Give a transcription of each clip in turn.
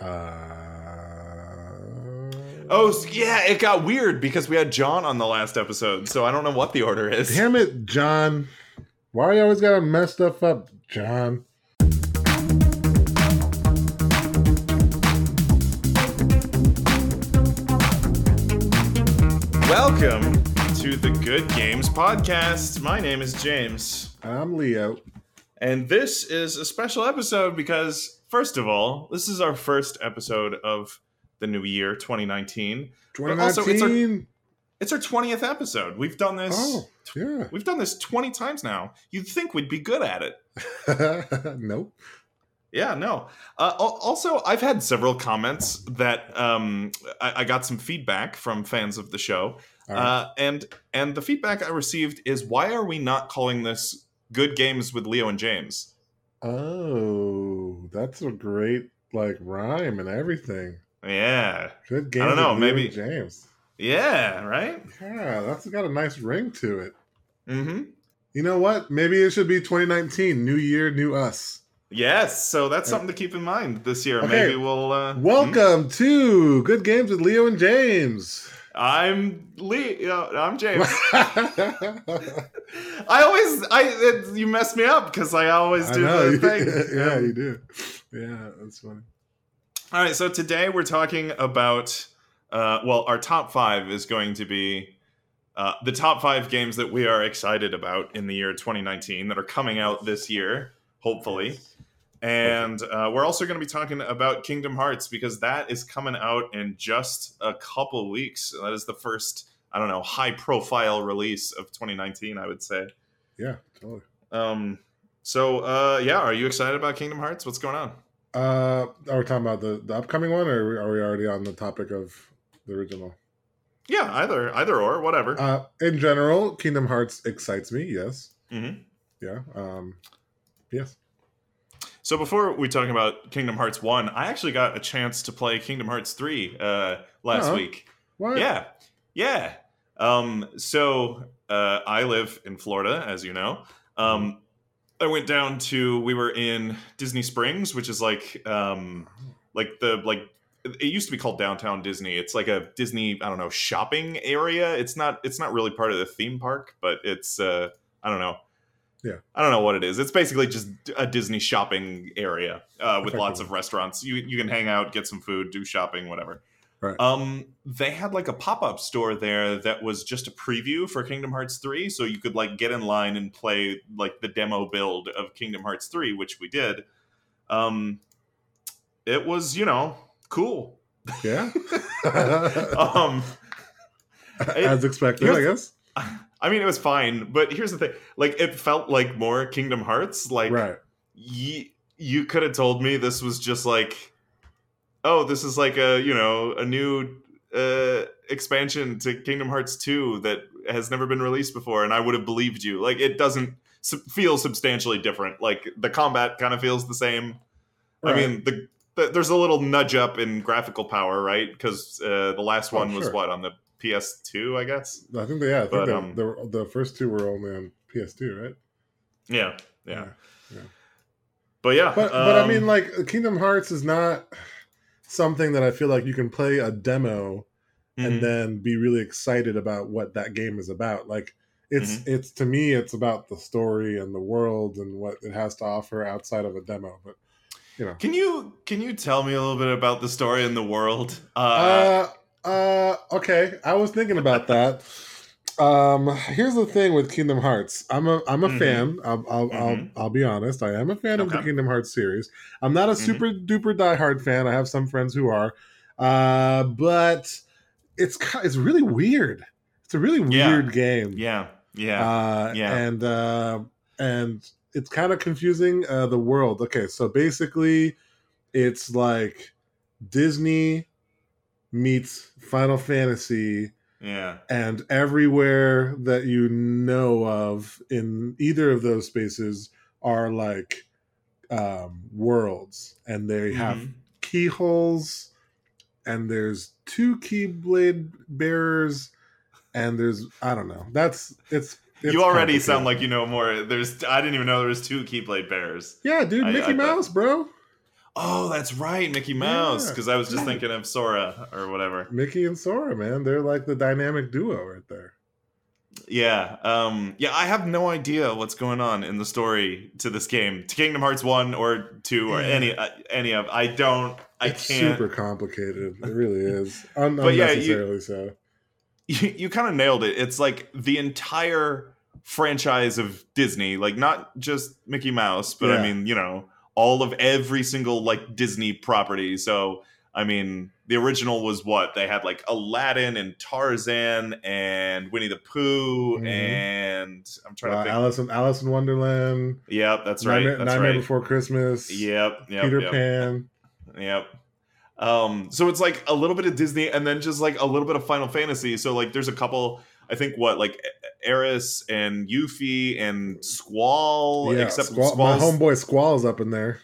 Uh, Oh yeah, it got weird because we had John on the last episode, so I don't know what the order is. damn it, John! Why are you always gotta mess stuff up, John? Welcome to the Good Games Podcast. My name is James, I'm Leo. And this is a special episode because, first of all, this is our first episode of the new year, 2019. But also, it's our- 2019. It's our 20th episode. We've done this. Oh, yeah. We've done this 20 times now. You'd think we'd be good at it. nope. Yeah, no. Uh, also, I've had several comments that um, I, I got some feedback from fans of the show, right. uh, and and the feedback I received is why are we not calling this "Good Games with Leo and James"? oh, that's a great like rhyme and everything. Yeah, Good game. I don't know, with Leo maybe- and James. yeah, right. Yeah, that's got a nice ring to it. Mm-hmm. You know what? Maybe it should be 2019. New year, new us. Yes, so that's something to keep in mind this year. Okay. Maybe we'll. Uh, hmm? Welcome to Good Games with Leo and James. I'm Leo. I'm James. I always, I it, you mess me up because I always do know. the thing. yeah, Um, you do. Yeah, that's funny. All right, so today we're talking about, uh, well, our top five is going to be uh, the top five games that we are excited about in the year 2019 that are coming out this year, hopefully. And uh, we're also going to be talking about Kingdom Hearts because that is coming out in just a couple weeks. That is the first, I don't know, high profile release of 2019, I would say. Yeah, totally. Um, so, uh, yeah, are you excited about Kingdom Hearts? What's going on? Uh, are we talking about the, the upcoming one, or are we, already on the topic of the original? Yeah, either, either or, whatever. Uh, in general, Kingdom Hearts excites me. Yes. Mhm. Yeah. Um, yes. So before we talk about Kingdom Hearts 1, I actually got a chance to play Kingdom Hearts 3 uh, last Oh. week. What? Yeah. Yeah. Um, so uh, I live in Florida, as you know. Um, I went down to we were in Disney Springs, which is like um, like the like it used to be called downtown Disney. It's like a Disney, I don't know, shopping area. It's not it's not really part of the theme park, but it's uh I don't know. Yeah. I don't know what it is. It's basically just a Disney shopping area uh, with lots of restaurants. You you can hang out, get some food, do shopping, whatever. Right. Um, they had like a pop up store there that was just a preview for Kingdom Hearts three, so you could like get in line and play like the demo build of Kingdom Hearts three, which we did. Um, it was you know cool. Yeah. Um, As expected, I guess. I mean it was fine, but here's the thing: like it felt like more Kingdom Hearts. Like right. ye- you could have told me this was just like oh this is like a you know a new uh expansion to kingdom hearts 2 that has never been released before and i would have believed you like it doesn't sub- feel substantially different like the combat kind of feels the same i mean the, the there's a little nudge up in graphical power right because uh, the last Oh, one was sure. what on the ps2 i guess I think they, yeah, I think but, the, um, the the first two were only on PS2, right? yeah yeah, Yeah. but yeah But but I um, mean, like Kingdom Hearts is not something that I feel like you can play a demo mhm. and then be really excited about what that game is about. Like it's Mm-hmm. it's to me, it's about the story and the world and what it has to offer outside of a demo. But you know, Can you can you tell me a little bit about the story and the world? Uh, uh, uh, okay, I was thinking about that. Um, here's the thing with Kingdom Hearts. I'm a I'm a Mhm. fan. I'll I'll, I'll Mhm. I'll be honest. I am a fan of the Kingdom Hearts series. I'm not a Mhm. super duper diehard fan. I have some friends who are, uh, but it's it's really weird. It's a really Yeah. weird game. yeah, yeah, Uh, Yeah. And uh, and it's kind of confusing. Uh, the world. Okay, so basically, it's like Disney meets Final Fantasy, yeah. and everywhere that you know of in either of those spaces are like um, worlds, and they have Mhm. keyholes, and there's two keyblade bearers, and there's I don't know. That's it's. it's you already sound like you know more. There's I didn't even know there was two Keyblade bears. Yeah, dude, I- Mickey I thought- Mouse, bro. Oh, that's right, Mickey Mouse. Yeah. Because I was just thinking of Sora or whatever. Mickey and Sora, man, they're like the dynamic duo right there. Yeah, um, yeah. I have no idea what's going on in the story to this game, to Kingdom Hearts one or two or Yeah. any uh, any of. I don't. I it's can't. super complicated. It really is. Un- But yeah, you- unnecessarily so. you, you kind of nailed it. It's like the entire franchise of Disney, like not just Mickey Mouse, but I mean, you know, all of every single like Disney property. So, I mean, the original was what they had like Aladdin and Tarzan and Winnie the Pooh Mhm. and I'm trying Uh, to think. Alice, in, Alice in Wonderland. yep, that's right. Nightmare, that's Nightmare right. Before Christmas. Yep, yep, Peter yep. Pan. Yep. Um, so it's like a little bit of Disney and then just like a little bit of Final Fantasy. So like there's a couple, I think what like Aeris and Yuffie and Squall, yeah, except Squall, my homeboy Squall's up in there.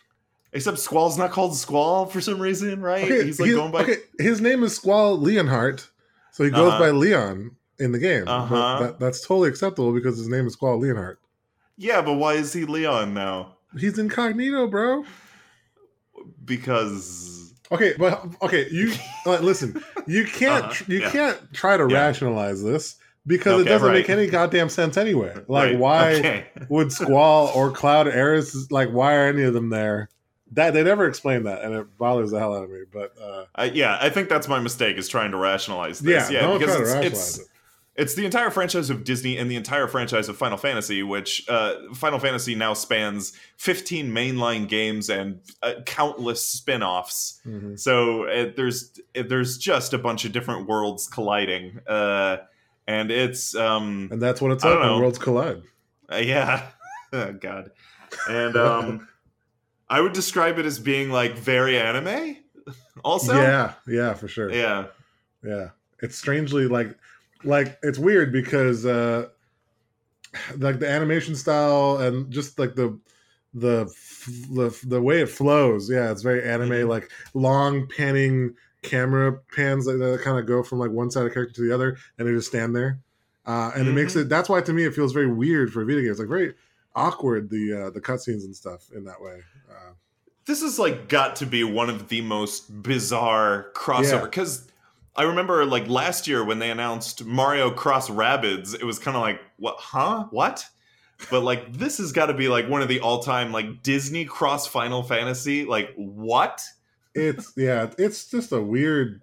except Squall's not called Squall for some reason, right? Okay, He's like he's- going by okay, his name is Squall Leonhart, so he goes Uh-huh. by Leon in the game. Uh-huh. That, that's totally acceptable because his name is Squall Leonhart. Yeah, but why is he Leon now? He's incognito, bro. Because Okay, but okay, you uh, listen. You can't Uh-huh, you yeah. can't try to Yeah. rationalize this because it doesn't right. make any goddamn sense anyway. Like, right, why okay. would Squall or Cloud Aeris like why are any of them there? That they never explain that, and it bothers the hell out of me. But uh, I, yeah, I think that's my mistake is trying to rationalize this. yeah, Yeah, don't because it's, rationalize it's it. It's the entire franchise of Disney and the entire franchise of Final Fantasy, which uh, Final Fantasy now spans 15 mainline games and uh, countless spin-offs. Mhm. So uh, there's there's just a bunch of different worlds colliding, uh, and it's um, And that's when it's up when worlds collide. uh, yeah, oh, God, and um, I would describe it as being like very anime. Also, yeah, yeah, for sure. yeah, Yeah. It's strangely like like it's weird because uh like the animation style and just like the the the, the way it flows, yeah, it's very anime Mhm. like long panning camera pans that, that kind of go from like one side of character to the other and they just stand there. Uh and it makes Mhm. it that's why to me it feels very weird for a video game. It's like very awkward the uh the cutscenes and stuff in that way. Uh, this has like got to be one of the most bizarre crossover Yeah. because I remember like last year when they announced Mario Cross Rabbids, it was kind of like, what, huh, what? But like this has got to be like one of the all-time like Disney cross Final Fantasy. Like what? It's yeah, it's just a weird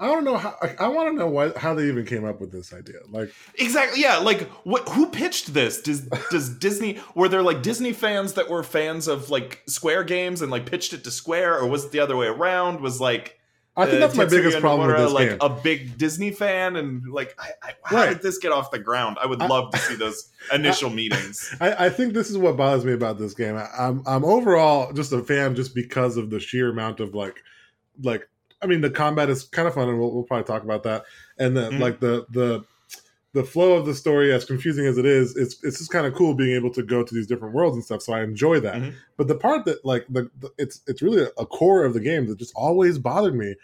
I don't know how I, I want to know why how they even came up with this idea. Like Exactly. Yeah. Like, what? Who pitched this? Does Does Disney? Were there like Disney fans that were fans of like Square games and like pitched it to Square, or was it the other way around? Was like I think uh, that's my biggest problem with this like game. a big Disney fan, and like, I, I, how Right. did this get off the ground? I would love to see those initial meetings. I, I think this is what bothers me about this game. I, I'm I'm overall just a fan just because of the sheer amount of like like I mean the combat is kind of fun and we'll, we'll probably talk about that and the Mhm. like the the the flow of the story as confusing as it is it's it's just kind of cool being able to go to these different worlds and stuff so I enjoy that. Mhm. But the part that like the, the it's it's really a core of the game that just always bothered me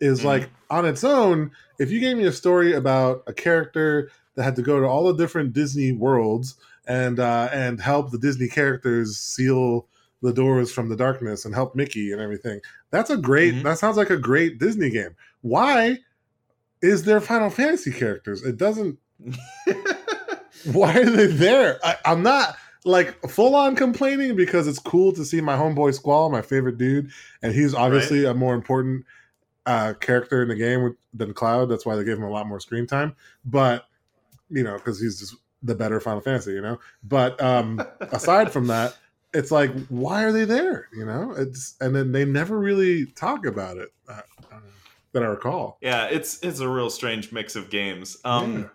is Mhm. like on its own if you gave me a story about a character that had to go to all the different Disney worlds and uh, and help the Disney characters seal the doors from the darkness and help Mickey and everything. That's a great. Mhm. That sounds like a great Disney game. Why is there Final Fantasy characters? It doesn't. Why are they there? I, I'm not like full on complaining because it's cool to see my homeboy Squall, my favorite dude, and he's obviously a more important uh, character in the game than Cloud. That's why they gave him a lot more screen time. But you know, because he's just the better Final Fantasy, you know. But um, aside from that, it's like, why are they there? You know, it's and then they never really talk about it uh, uh, that I recall. yeah, it's it's a real strange mix of games. Um, Yeah.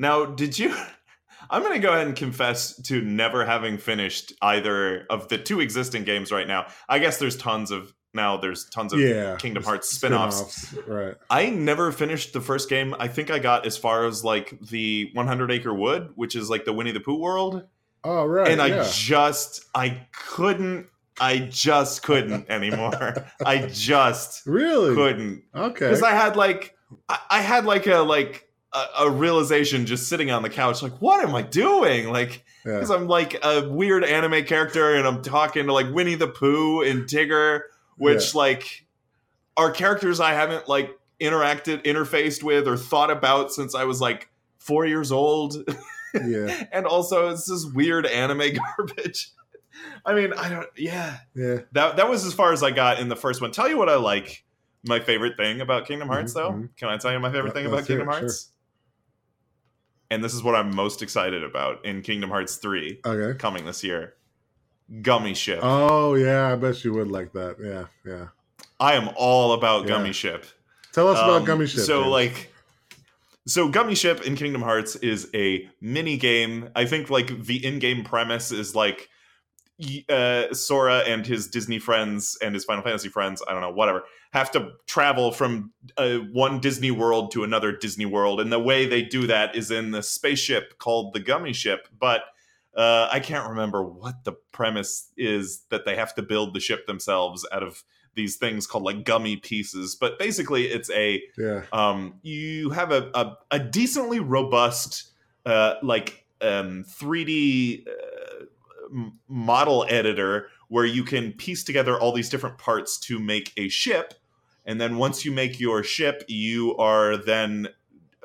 Now, did you? I'm going to go ahead and confess to never having finished either of the two existing games right now. I guess there's tons of now. There's tons of yeah, Kingdom Hearts spin-offs. spin-offs, right? I never finished the first game. I think I got as far as like the 100 Acre Wood, which is like the Winnie the Pooh world, Oh, right. and I yeah. just I couldn't. I just couldn't anymore. I just really couldn't okay. because I had like I, I had like a like a, a realization just sitting on the couch, like what am I doing? Like yeah. because I'm like a weird anime character and I'm talking to like Winnie the Pooh and Tigger which like are characters I haven't like interacted, interfaced with, or thought about since I was like four years old. Yeah, and also it's this weird anime garbage. I mean, I don't. Yeah, yeah. that that was as far as I got in the first one. Tell you what I like. My favorite thing about Kingdom Hearts, Mhm, though. Can I tell you my favorite thing about Kingdom it, Hearts? And this is what I'm most excited about in Kingdom Hearts 3 Okay. coming this year. Gummy Ship. Oh yeah, I bet you would like that. Yeah, yeah. I am all about Yeah. Gummy Ship. Tell us about Um, Gummy Ship. So James. like so Gummy Ship in Kingdom Hearts is a mini game. I think like the in-game premise is like uh, Sora and his Disney friends and his Final Fantasy friends, I don't know, whatever, have to travel from uh, one Disney world to another Disney world. And the way they do that is in the spaceship called the Gummy Ship. But uh, I can't remember what the premise is that they have to build the ship themselves out of these things called like gummy pieces. But basically, it's a yeah, um, you have a, a, a decently robust uh, like um, 3d uh, m- model editor where you can piece together all these different parts to make a ship and then once you make your ship you are then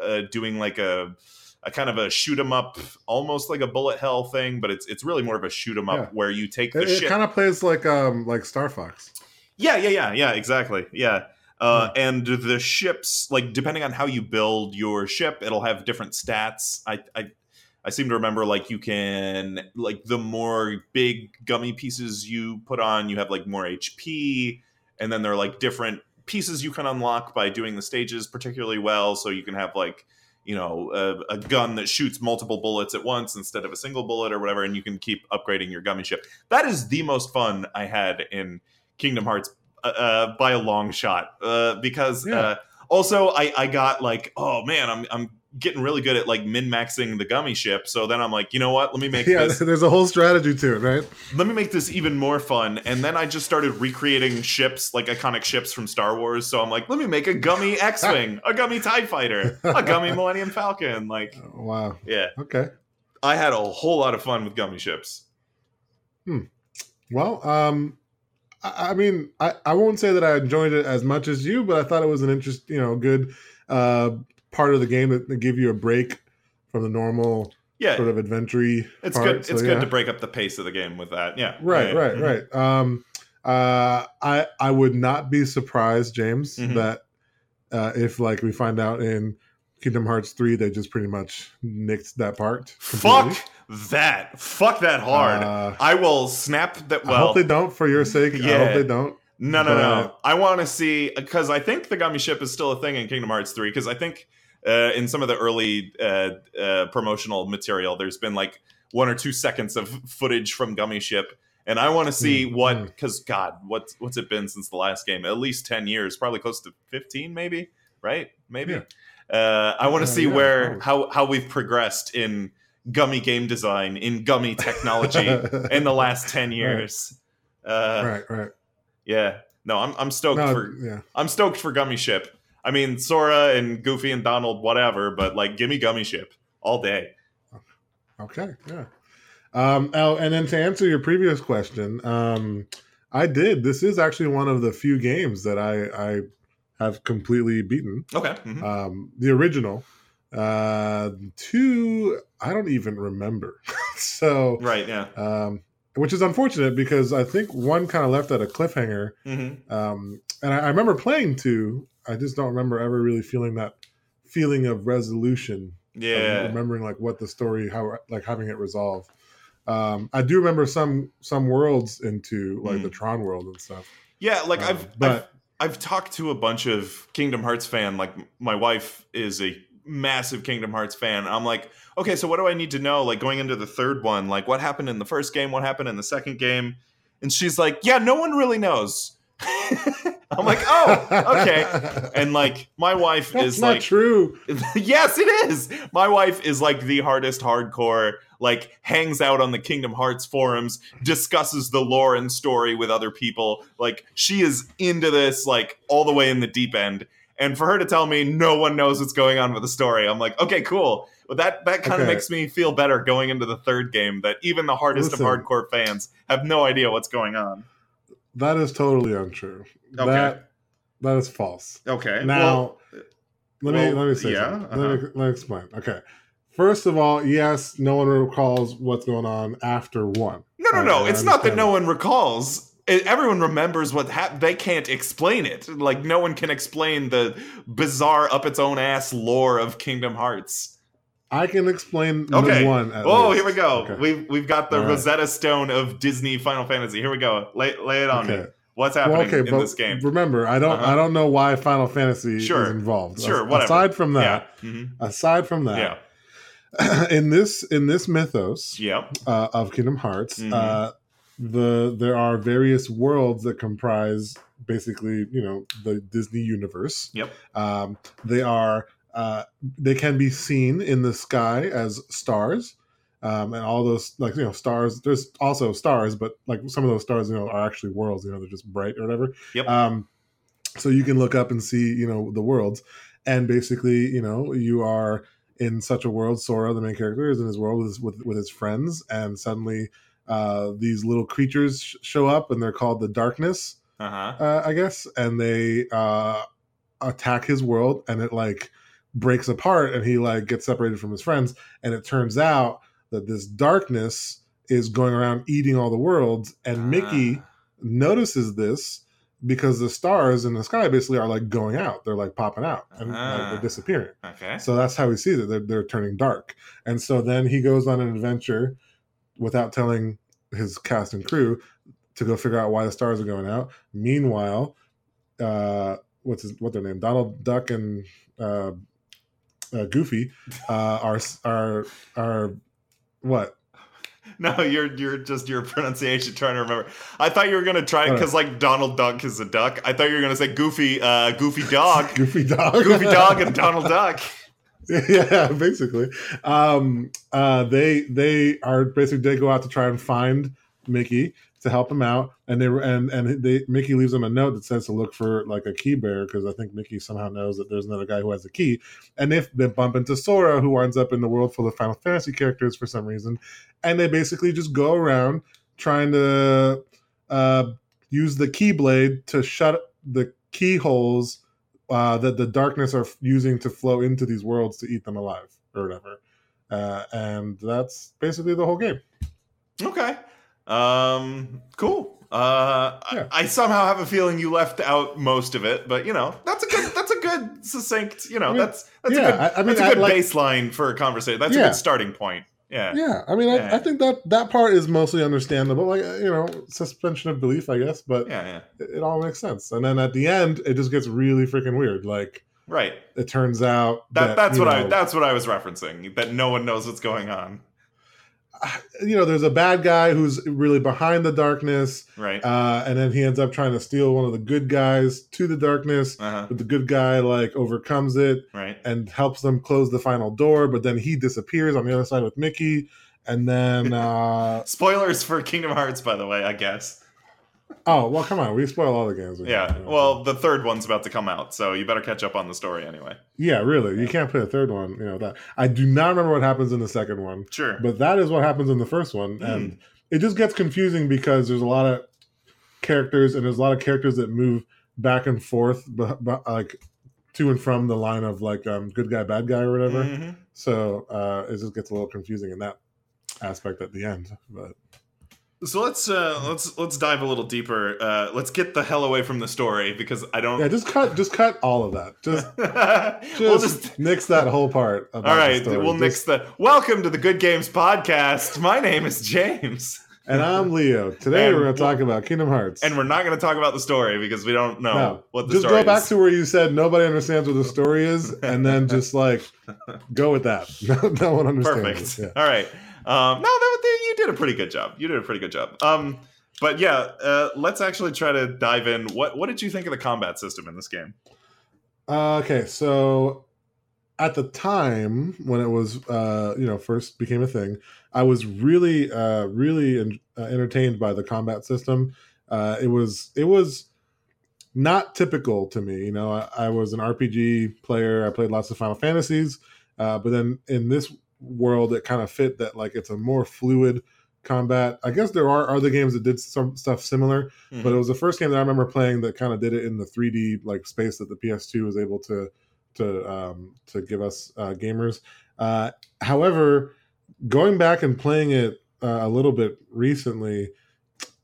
uh, doing like a a kind of a shoot 'em up, almost like a bullet hell thing, but it's it's really more of a shoot 'em up Yeah. where you take the it, ship. It kind of plays like um like Star Fox. Yeah, yeah, yeah, yeah, exactly. Yeah. Uh, and the ships, like depending on how you build your ship, it'll have different stats. I, I, I seem to remember like you can like the more big gummy pieces you put on, you have like more HP, and then there are like different pieces you can unlock by doing the stages particularly well. So you can have like you know a, a gun that shoots multiple bullets at once instead of a single bullet or whatever, and you can keep upgrading your gummy ship. That is the most fun I had in Kingdom Hearts uh, uh, by a long shot uh, because Yeah. uh, also I, I got like oh man I'm I'm getting really good at like min maxing the gummy ship so then I'm like you know what let me make yeah, this there's a whole strategy to it, right? let me make this even more fun and then I just started recreating ships like iconic ships from Star Wars so I'm like let me make a gummy X-wing a gummy Tie Fighter a gummy Millennium Falcon like Wow. yeah Okay. I had a whole lot of fun with gummy ships Hmm. Well, um, I, I mean, I, I won't say that I enjoyed it as much as you, but I thought it was an interest, you know, good uh, part of the game that, that give you a break from the normal yeah sort of adventure it's part, good so it's yeah. good to break up the pace of the game with that yeah Right, Yeah, right, mhm. right. Um, uh, I I would not be surprised, James, Mhm. that uh, if like we find out in Kingdom Hearts three, they just pretty much nicked that part. completely. Fuck that. Fuck that hard. Uh, I will snap that. I Well, hope they don't for your sake. I Yeah. hope they don't. no, no, no. I want to see because I think the gummy ship is still a thing in Kingdom Hearts three. Because I think uh, in some of the early uh, uh, promotional material, there's been like one or two seconds of footage from gummy ship. And I want to see Mm, what, because God, what's what's it been since the last game? At least ten years, probably close to fifteen, maybe. Right? Maybe. Yeah. Uh, I want to Uh, see yeah, where how how we've progressed in gummy game design, in gummy technology in the last 10 years. Uh, right, right. Yeah. No, I'm, I'm stoked No, for yeah. I'm stoked for Gummy Ship. I mean, Sora and Goofy and Donald, whatever, but like, give me Gummy Ship all day. Okay, yeah. Um, oh, and then to answer your previous question, um, I did. This is actually one of the few games that I, I have completely beaten. Okay. mhm. Um, the original, uh, two, I don't even remember. so, right. Yeah. um, which is unfortunate because I think one kind of left at a cliffhanger. hmm Um, and I, I remember playing two. I just don't remember ever really feeling that feeling of resolution of Yeah. remembering like what the story how like having it resolved um i do remember some some worlds into like Mm. the tron world and stuff Yeah. Like, Um, I've, I've, I've talked to a bunch of Kingdom Hearts fan. Like, my wife is a massive Kingdom Hearts fan. I'm like, okay, so what do I need to know? Like, going into the third one, like, what happened in the first game? What happened in the second game? And she's like, yeah, no one really knows. I'm like, oh, okay. And like, my wife that's is not like, true yes, it is. My wife is like the hardest hardcore, like hangs out on the Kingdom Hearts forums, discusses the lore and story with other people. Like she is into this like all the way in the deep end. And for her to tell me no one knows what's going on with the story, I'm like, okay, cool. But that that kind of Okay. makes me feel better going into the third game that even the hardest Listen. of hardcore fans have no idea what's going on. That is totally untrue. Okay. That that is false. Okay. Now, well, let me well, let me say yeah, something. Let, me, uh-huh. let me explain. Okay. First of all, yes, no one recalls what's going on after one. no, no, no. I it's not that no one recalls. Everyone remembers what happened. They can't explain it. Like no one can explain the bizarre, up its own ass lore of Kingdom Hearts. I can explain Okay. one. Oh, least. here we go. Okay. We've we've got the right. Rosetta Stone of Disney Final Fantasy. Here we go. Lay lay it on me. What's happening Well, okay, in but this game? remember, I don't, Uh-huh. I don't know why Final Fantasy Sure. is involved. Sure, As- whatever. Aside from that, yeah. Mhm. aside from that, Yeah. in this in this mythos Yep. uh, of Kingdom Hearts, Mhm. uh, the there are various worlds that comprise basically, you know, the Disney universe. Yep. Um, they are uh, they can be seen in the sky as stars. Um, and all those like you know stars there's also stars but like some of those stars you know are actually worlds you know they're just bright or whatever Yep. um, so you can look up and see you know the worlds and basically you know you are in such a world sora the main character is in his world with his, with, with his friends and suddenly uh, these little creatures sh- show up and they're called the darkness Uh huh. uh, I guess, and they uh, attack his world, and it like breaks apart, and he like gets separated from his friends, and it turns out that this darkness is going around eating all the worlds, and Mickey Ah. notices this because the stars in the sky basically are like going out, they're like popping out, and like, Ah. they're disappearing. Okay. So that's how he sees it. They're, they're turning dark. And so then he goes on an adventure without telling his cast and crew to go figure out why the stars are going out. Meanwhile, uh, what's his, what their name? Donald Duck and uh, uh, Goofy uh, are are are what? No, you're you're just your pronunciation trying to remember. I thought you were gonna try because like Donald Duck is a duck. I thought you were gonna say Goofy, uh, Goofy Dog, Goofy Dog. Goofy Dog, and Donald Duck. yeah, basically. Um, uh, they they are basically they go out to try and find Mickey to help him out, and they and and they Mickey leaves them a note that says to look for like a key bearer because I think Mickey somehow knows that there's another guy who has a key, and they they bump into Sora who winds up in the world full of Final Fantasy characters for some reason, and they basically just go around trying to uh, use the Keyblade to shut the keyholes uh, that the darkness are using to flow into these worlds to eat them alive or whatever. Uh, and that's basically the whole game. Okay. Um. Cool. Uh, Yeah. I, I somehow have a feeling you left out most of it, but you know that's a good that's a good succinct. You know I mean, that's that's yeah, a good I- I mean, that's a good like- baseline for a conversation. That's a good starting point. Yeah. Yeah, I mean, I, Yeah. I think that that part is mostly understandable. Like you know, suspension of belief, I guess, but Yeah. Yeah. it, it all makes sense. And then at the end, it just gets really freaking weird. Like Right. it turns out That, that, that's what I that's what I was referencing. That no one knows what's going on. You know, there's a bad guy who's really behind the darkness, Right. uh, and then he ends up trying to steal one of the good guys to the darkness. Uh-huh. But the good guy like overcomes it Right. and helps them close the final door. But then he disappears on the other side with Mickey, and then uh, Spoilers for Kingdom Hearts, by the way. I guess. Oh well, come on, we spoil all the games. we Yeah. have. Well, the third one's about to come out, so you better catch up on the story anyway. yeah, really, you can't play a third one. You know that. I do not remember what happens in the second one, Sure. but that is what happens in the first one, Mm. and it just gets confusing because there's a lot of characters, and there's a lot of characters that move back and forth, but, but like to and from the line of like um, good guy, bad guy, or whatever. Mhm. So uh, it just gets a little confusing in that aspect at the end. But So let's uh, let's let's dive a little deeper. Uh, let's get the hell away from the story because I don't. yeah, just cut, just cut all of that. Just, just, we'll just. nix that whole part. About All the story. we'll Just- nix the. Welcome to the Good Games podcast. My name is James, And I'm Leo. Today And we're going to talk about Kingdom Hearts. and we're not going to talk about the story because we don't know no, what the just story is. Just go back is. to where you said nobody understands what the story is, and then just like go with that. No, one understands. Perfect. It. All right. Um, no, that, you did a pretty good job. You did a pretty good job. Um, but yeah, uh, let's actually try to dive in. What What did you think of the combat system in this game? Uh, okay, so at the time when it was, uh, you know, first became a thing, I was really, uh, really en- uh, entertained by the combat system. Uh, it was, it was not typical to me. You know, I, I was an RPG player. I played lots of Final Fantasies, uh, but then in this world, it kind of fit that like it's a more fluid combat. I guess there are other games that did some stuff similar, Mhm. but it was the first game that I remember playing that kind of did it in the 3D like space that the PS2 was able to to um, to give us uh, gamers. Uh, however, going back and playing it uh, a little bit recently,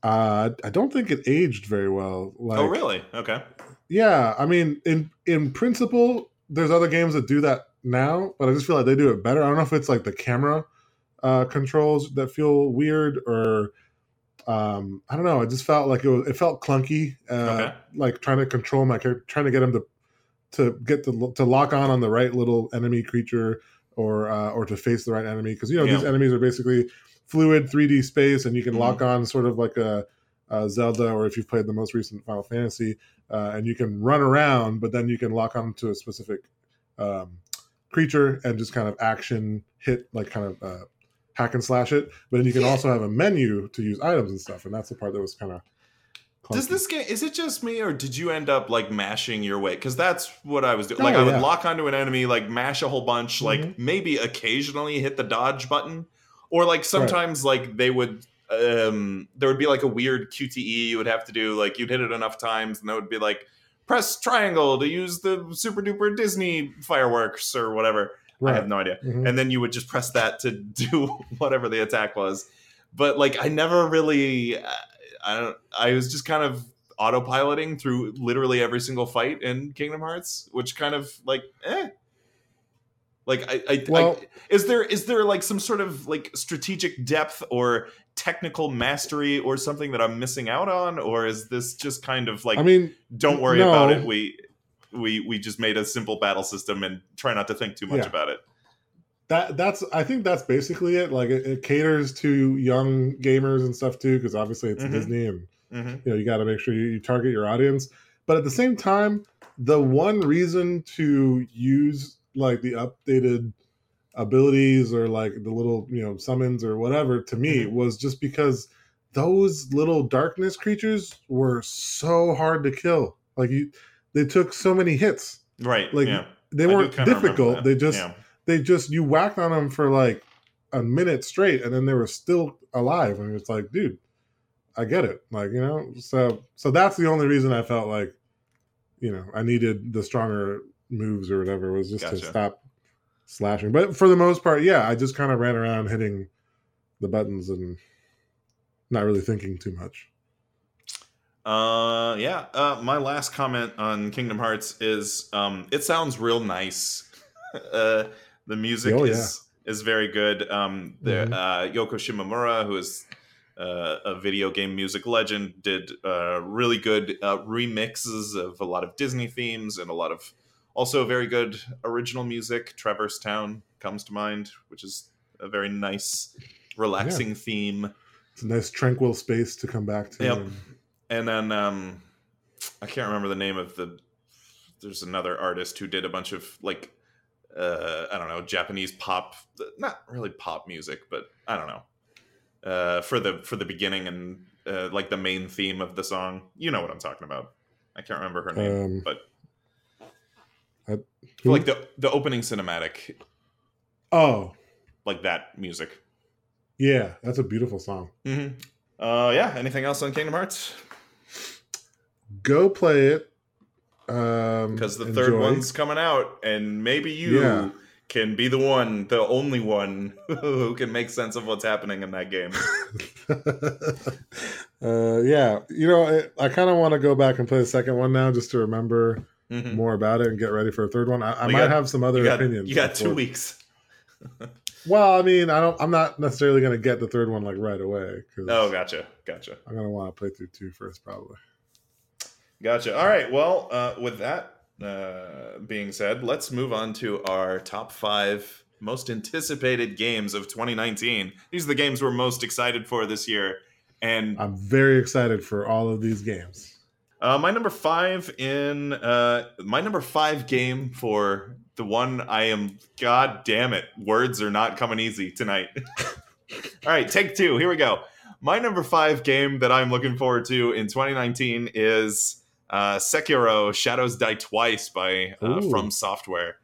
uh, I don't think it aged very well. Like, oh, really? Okay. yeah, I mean, in in principle, there's other games that do that now, but I just feel like they do it better. I don't know if it's like the camera uh, controls that feel weird, or um, I don't know. It just felt like it was. It felt clunky, uh, Okay. like trying to control my character, trying to get him to to get the to lock on on the right little enemy creature, or uh, or to face the right enemy, because you know these enemies are basically fluid 3D space, and you can Mhm. lock on sort of like a, a Zelda, or if you've played the most recent Final Fantasy, uh, and you can run around, but then you can lock on to a specific um, creature and just kind of action hit, like kind of uh, hack and slash it. But then you can Yeah. also have a menu to use items and stuff, and that's the part that was kind of. Does this game is it just me or did you end up like mashing your way? Because that's what I was doing. Oh, like I would yeah. lock onto an enemy, like mash a whole bunch, like Mhm. maybe occasionally hit the dodge button, or like sometimes like they would. Um, there would be like a weird QTE you would have to do. Like you'd hit it enough times, and that would be like press triangle to use the super duper Disney fireworks or whatever. I have no idea. Mhm. And then you would just press that to do whatever the attack was. But like I never really uh, I don't I was just kind of autopiloting through literally every single fight in Kingdom Hearts, which kind of like eh. Like I, I, Well- I is there is there like some sort of like strategic depth or technical mastery or something that I'm missing out on or is this just kind of like I mean, don't worry no. about it we we we just made a simple battle system and try not to think too much Yeah. about it that that's I think that's basically it. Like it, it caters to young gamers and stuff too, because obviously it's Mhm. Disney and hmm you know you got to make sure you, you target your audience but at the same time the one reason to use like the updated abilities or like the little you know summons or whatever to me Mhm. was just because those little darkness creatures were so hard to kill. Like you they took so many hits. Right Like, yeah. they weren't difficult. they just yeah. they just you whacked on them for like a minute straight and then they were still alive and it's like dude i get it. Like you know so so that's the only reason i felt like you know i needed the stronger moves or whatever was just to stop slashing but for the most part yeah i just kind of ran around hitting the buttons and not really thinking too much Uh, yeah. Uh, my last comment on Kingdom Hearts is um, it sounds real nice. uh, the music Oh, is is very good. Um, the Mhm. uh, Yoko Shimomura, who is uh, a video game music legend, did uh, really good uh, remixes of a lot of Disney themes and a lot of also very good original music. Traverse Town comes to mind, which is a very nice, relaxing theme. it's a nice tranquil space to come back to Yep. and- and then um i can't remember the name of the there's another artist who did a bunch of like uh i don't know japanese pop not really pop music but i don't know uh for the for the beginning and uh, like the main theme of the song you know what i'm talking about i can't remember her name Um, but I- for, like the the opening cinematic. Oh. Like that music. Yeah that's a beautiful song. Mm-hmm. uh yeah anything else on kingdom hearts? Go play it um because the enjoy. third one's coming out and maybe you Yeah. can be the one the only one who can make sense of what's happening in that game. Uh yeah you know i, I kind of want to go back and play the second one now just to remember Mhm. more about it and get ready for a third one. I, I might got- have some other you got, opinions you got two weeks. Well i mean i don't i'm not necessarily going to get the third one like right away because oh gotcha gotcha. I'm going to want to play through two first probably. Gotcha. All right well uh, with that uh, being said let's move on to our top five most anticipated games of 2019 these are the games we're most excited for this year and i'm very excited for all of these games Uh, my number five in uh, my number five game for the one I am. God damn it! Words are not coming easy tonight. All right, take two. Here we go. My number five game that I'm looking forward to in 2019 is uh, Sekiro: Shadows Die Twice by uh, From Software.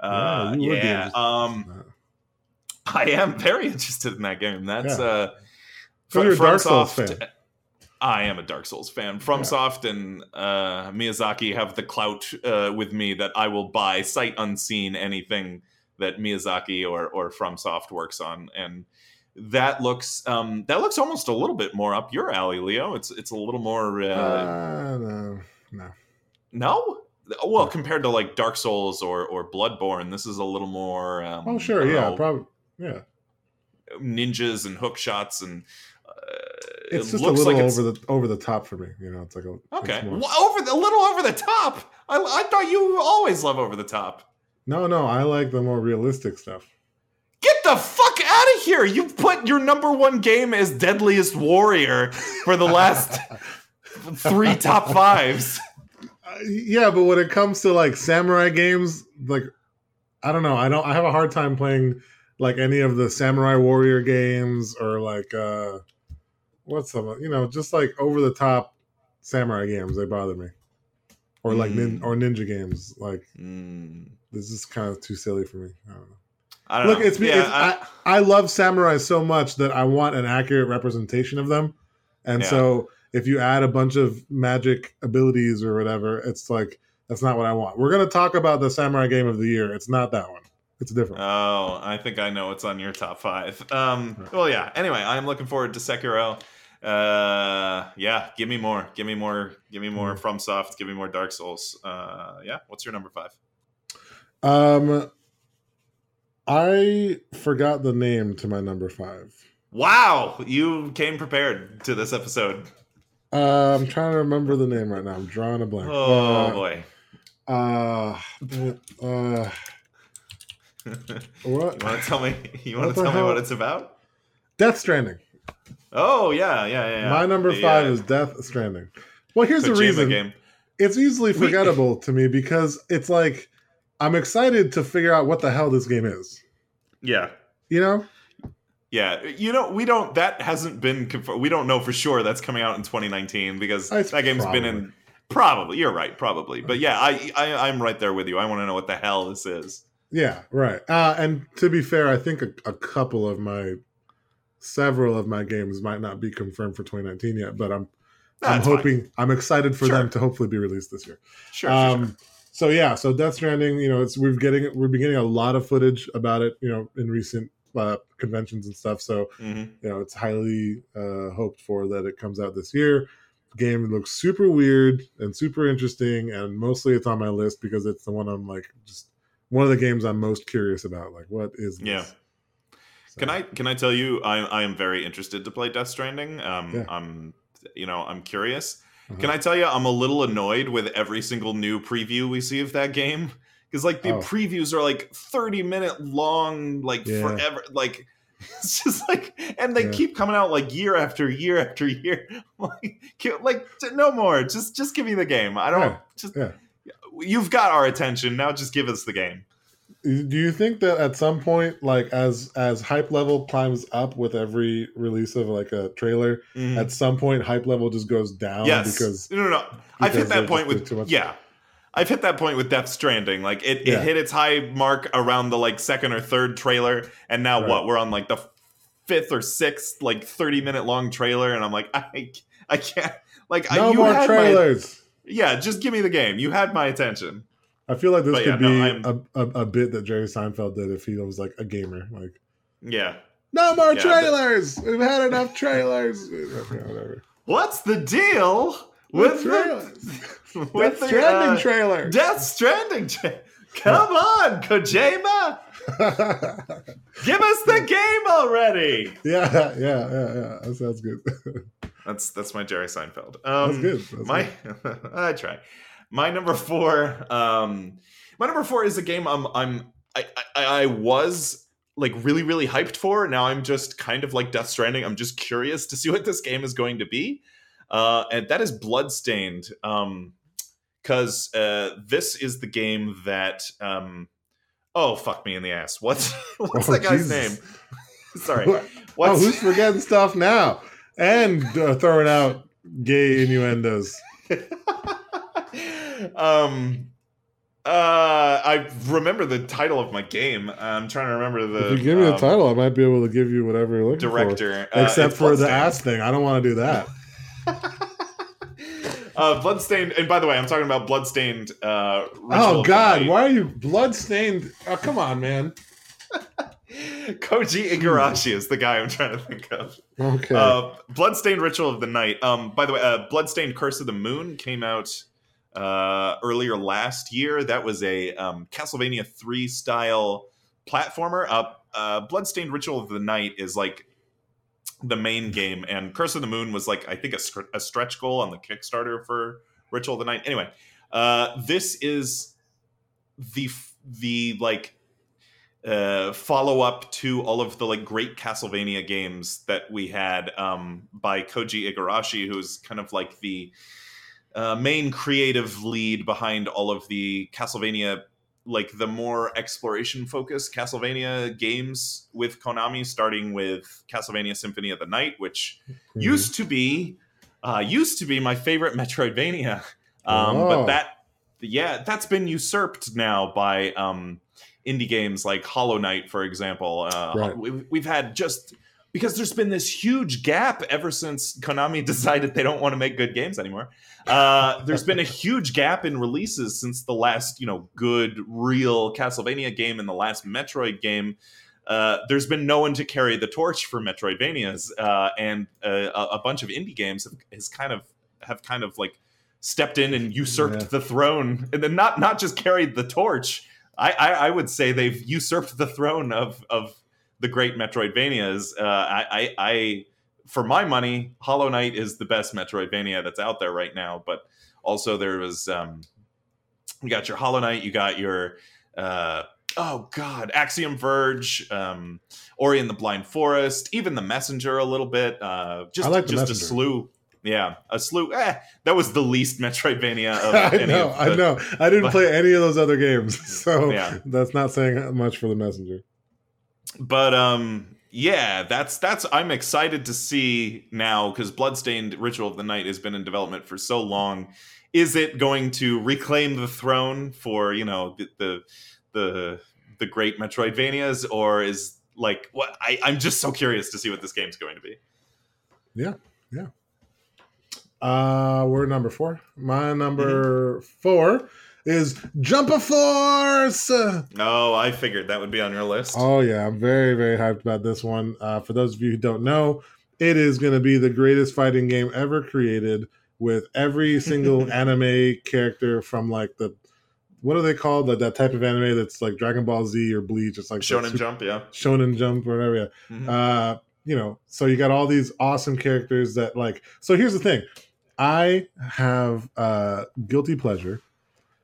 Uh, you yeah, um, I am very interested in that game. That's Yeah. uh So you're a Dark Souls fan. I am a Dark Souls fan. FromSoft yeah. and uh, Miyazaki have the clout uh, with me that I will buy sight unseen anything that Miyazaki or or FromSoft works on, and that looks um, that looks almost a little bit more up your alley, Leo. It's it's a little more. Uh, uh no, no, no. Well, compared to like Dark Souls or or Bloodborne, this is a little more. Um, oh sure, yeah, probably, yeah. Ninjas and hook shots and it's it just a little like over the over the top for me. You know, it's like a okay over the, a little over the top. I, I thought you always love over the top. No, no, I like the more realistic stuff. Get the fuck out of here! You've put your number one game as Deadliest Warrior for the last three top fives. Uh, yeah, but when it comes to like samurai games, like I don't know, I don't. I have a hard time playing like any of the samurai warrior games or like uh what's some you know just like over the top samurai games they bother me or like mm. nin, or ninja games like mm. this is kind of too silly for me i don't know I don't Look, know. it's me. Yeah, it's, I, I, I, love samurai so much that I want an accurate representation of them, and yeah. so if you add a bunch of magic abilities or whatever, it's like that's not what I want. We're gonna talk about the samurai game of the year. It's not that one. It's different. Oh, I think I know what's on your top five. Um. Well, yeah. Anyway, I'm looking forward to Sekiro uh yeah give me more give me more give me more from soft, give me more dark souls. Uh yeah what's your number five? Um i forgot the name to my number five. Wow you came prepared to this episode. Uh, i'm trying to remember the name right now. I'm drawing a blank. Oh uh, boy. uh uh what? You want to tell me you want to tell hell? me what it's about? Death stranding Oh yeah, yeah, yeah. My number the, five uh, is Death Stranding. Well, here's the reason. Game. It's easily forgettable to me because it's like I'm excited to figure out what the hell this game is. Yeah. You know. Yeah, you know, we don't. That hasn't been. Confirmed. We don't know for sure that's coming out in 2019 because it's that game's probably. been in. Probably, you're right. Probably, but yeah, I, I I'm right there with you. I want to know what the hell this is. Yeah, right. Uh, and to be fair, I think a, a couple of my several of my games might not be confirmed for 2019 yet, but I'm I'm hoping fine. I'm excited for sure. them to hopefully be released this year. Sure, um, sure, So yeah, so Death Stranding, you know, it's we're getting we're been getting a lot of footage about it, you know, in recent uh, conventions and stuff. So mm-hmm. you know, it's highly uh, hoped for that it comes out this year. game looks super weird and super interesting, and mostly it's on my list because it's the one I'm like just one of the games I'm most curious about. Like, what is this? Yeah. Can I can I tell you I I am very interested to play Death Stranding. Um, yeah. I'm you know I'm curious. Uh-huh. Can I tell you I'm a little annoyed with every single new preview we see of that game because like the oh. previews are like 30 minute long, like yeah. forever, like. It's just like, and they yeah. keep coming out like year after year after year. like, like no more. Just, just give me the game. I don't. Just, you've got our attention now. Just give us the game do you think that at some point like as as hype level climbs up with every release of like a trailer mm. at some point hype level just goes down yes. because no no no i've hit that point with yeah i've hit that point with death stranding like it, it yeah. hit its high mark around the like second or third trailer and now right. what we're on like the fifth or sixth like 30 minute long trailer and i'm like i i can't like no I, more trailers my, yeah just give me the game you had my attention I feel like this could yeah, be no, a, a, a, bit that Jerry Seinfeld did if he was like a gamer. Like, yeah, no more yeah, trailers. But... We've had enough trailers. What's the deal with trailers? The, with Death the, Stranding uh, trailer. Death Stranding. Tra- Come on, Kojima. Give us the game already. Yeah, yeah, yeah, yeah. That sounds good. that's that's my Jerry Seinfeld. Um, that's good. That's my good. I try. My number four, um, my number four is a game I'm I'm I, I, I was like really really hyped for. Now I'm just kind of like Death Stranding. I'm just curious to see what this game is going to be, uh, and that is Bloodstained. Um, because uh, this is the game that um, oh fuck me in the ass. What's what's oh, that guy's Jesus. name? Sorry. Oh, what's... Oh, who's forgetting stuff now and uh, throwing out gay innuendos? um, uh, I remember the title of my game. I'm trying to remember the. If you give me the um, title, I might be able to give you whatever you're looking for. director, uh, Except for the ass thing. I don't want to do that. uh, Bloodstained, and by the way, I'm talking about Bloodstained. Uh, oh God, why are you bloodstained? Oh, come on, man. Koji Igarashi is the guy I'm trying to think of. Okay. Uh, Bloodstained Ritual of the Night. Um, by the way, uh, Bloodstained Curse of the Moon came out uh, earlier last year. That was a um, Castlevania 3 style platformer. Uh, uh, Bloodstained Ritual of the Night is like the main game, and Curse of the Moon was like, I think, a, a stretch goal on the Kickstarter for Ritual of the Night. Anyway, uh, this is the the like uh, follow up to all of the like great Castlevania games that we had um, by Koji Igarashi, who's kind of like the uh, main creative lead behind all of the Castlevania, like the more exploration focused Castlevania games with Konami, starting with Castlevania Symphony of the Night, which Mhm. used to be uh, used to be my favorite Metroidvania, um, Oh. but that yeah, that's been usurped now by um, indie games like Hollow Knight, for example. Uh, Right. we've, we've had just because there's been this huge gap ever since Konami decided they don't want to make good games anymore. Uh, there's been a huge gap in releases since the last, you know, good real Castlevania game and the last Metroid game. Uh, there's been no one to carry the torch for Metroidvanias, uh, and uh, a, a bunch of indie games have, has kind of have kind of like stepped in and usurped Yeah. the throne, and then not not just carried the torch. I, I, I would say they've usurped the throne of of the great Metroidvanias. Uh, I, I, I, for my money, Hollow Knight is the best Metroidvania that's out there right now. But also there was, um, you got your Hollow Knight, you got your, uh, oh god, Axiom Verge, um, Ori and the Blind Forest, even the Messenger a little bit. Uh, just I like The just a slew. Yeah, a slew. Eh, that was the least Metroidvania of I any know, of I the- know. I didn't but- play any of those other games, so Yeah. that's not saying much for the messenger. But um yeah that's that's i'm excited to see now because bloodstained ritual of the night has been in development for so long. Is it going to reclaim the throne for you know the the the, the great metroidvanias or is like what I, i'm just so curious to see what this game's going to be. Yeah yeah. Uh, we're number four. My number four is Jump a Force. oh i figured that would be on your list Oh yeah, I'm very very hyped about this one. Uh, for those of you who don't know, it is going to be the greatest fighting game ever created, with every single anime character from like the what are they called? Like that type of anime that's like Dragon Ball Z or Bleach. It's like shonen super- jump yeah Shonen Jump or whatever. Yeah. Mhm. Uh, you know, so you got all these awesome characters that like. So here's the thing, I have uh, guilty pleasure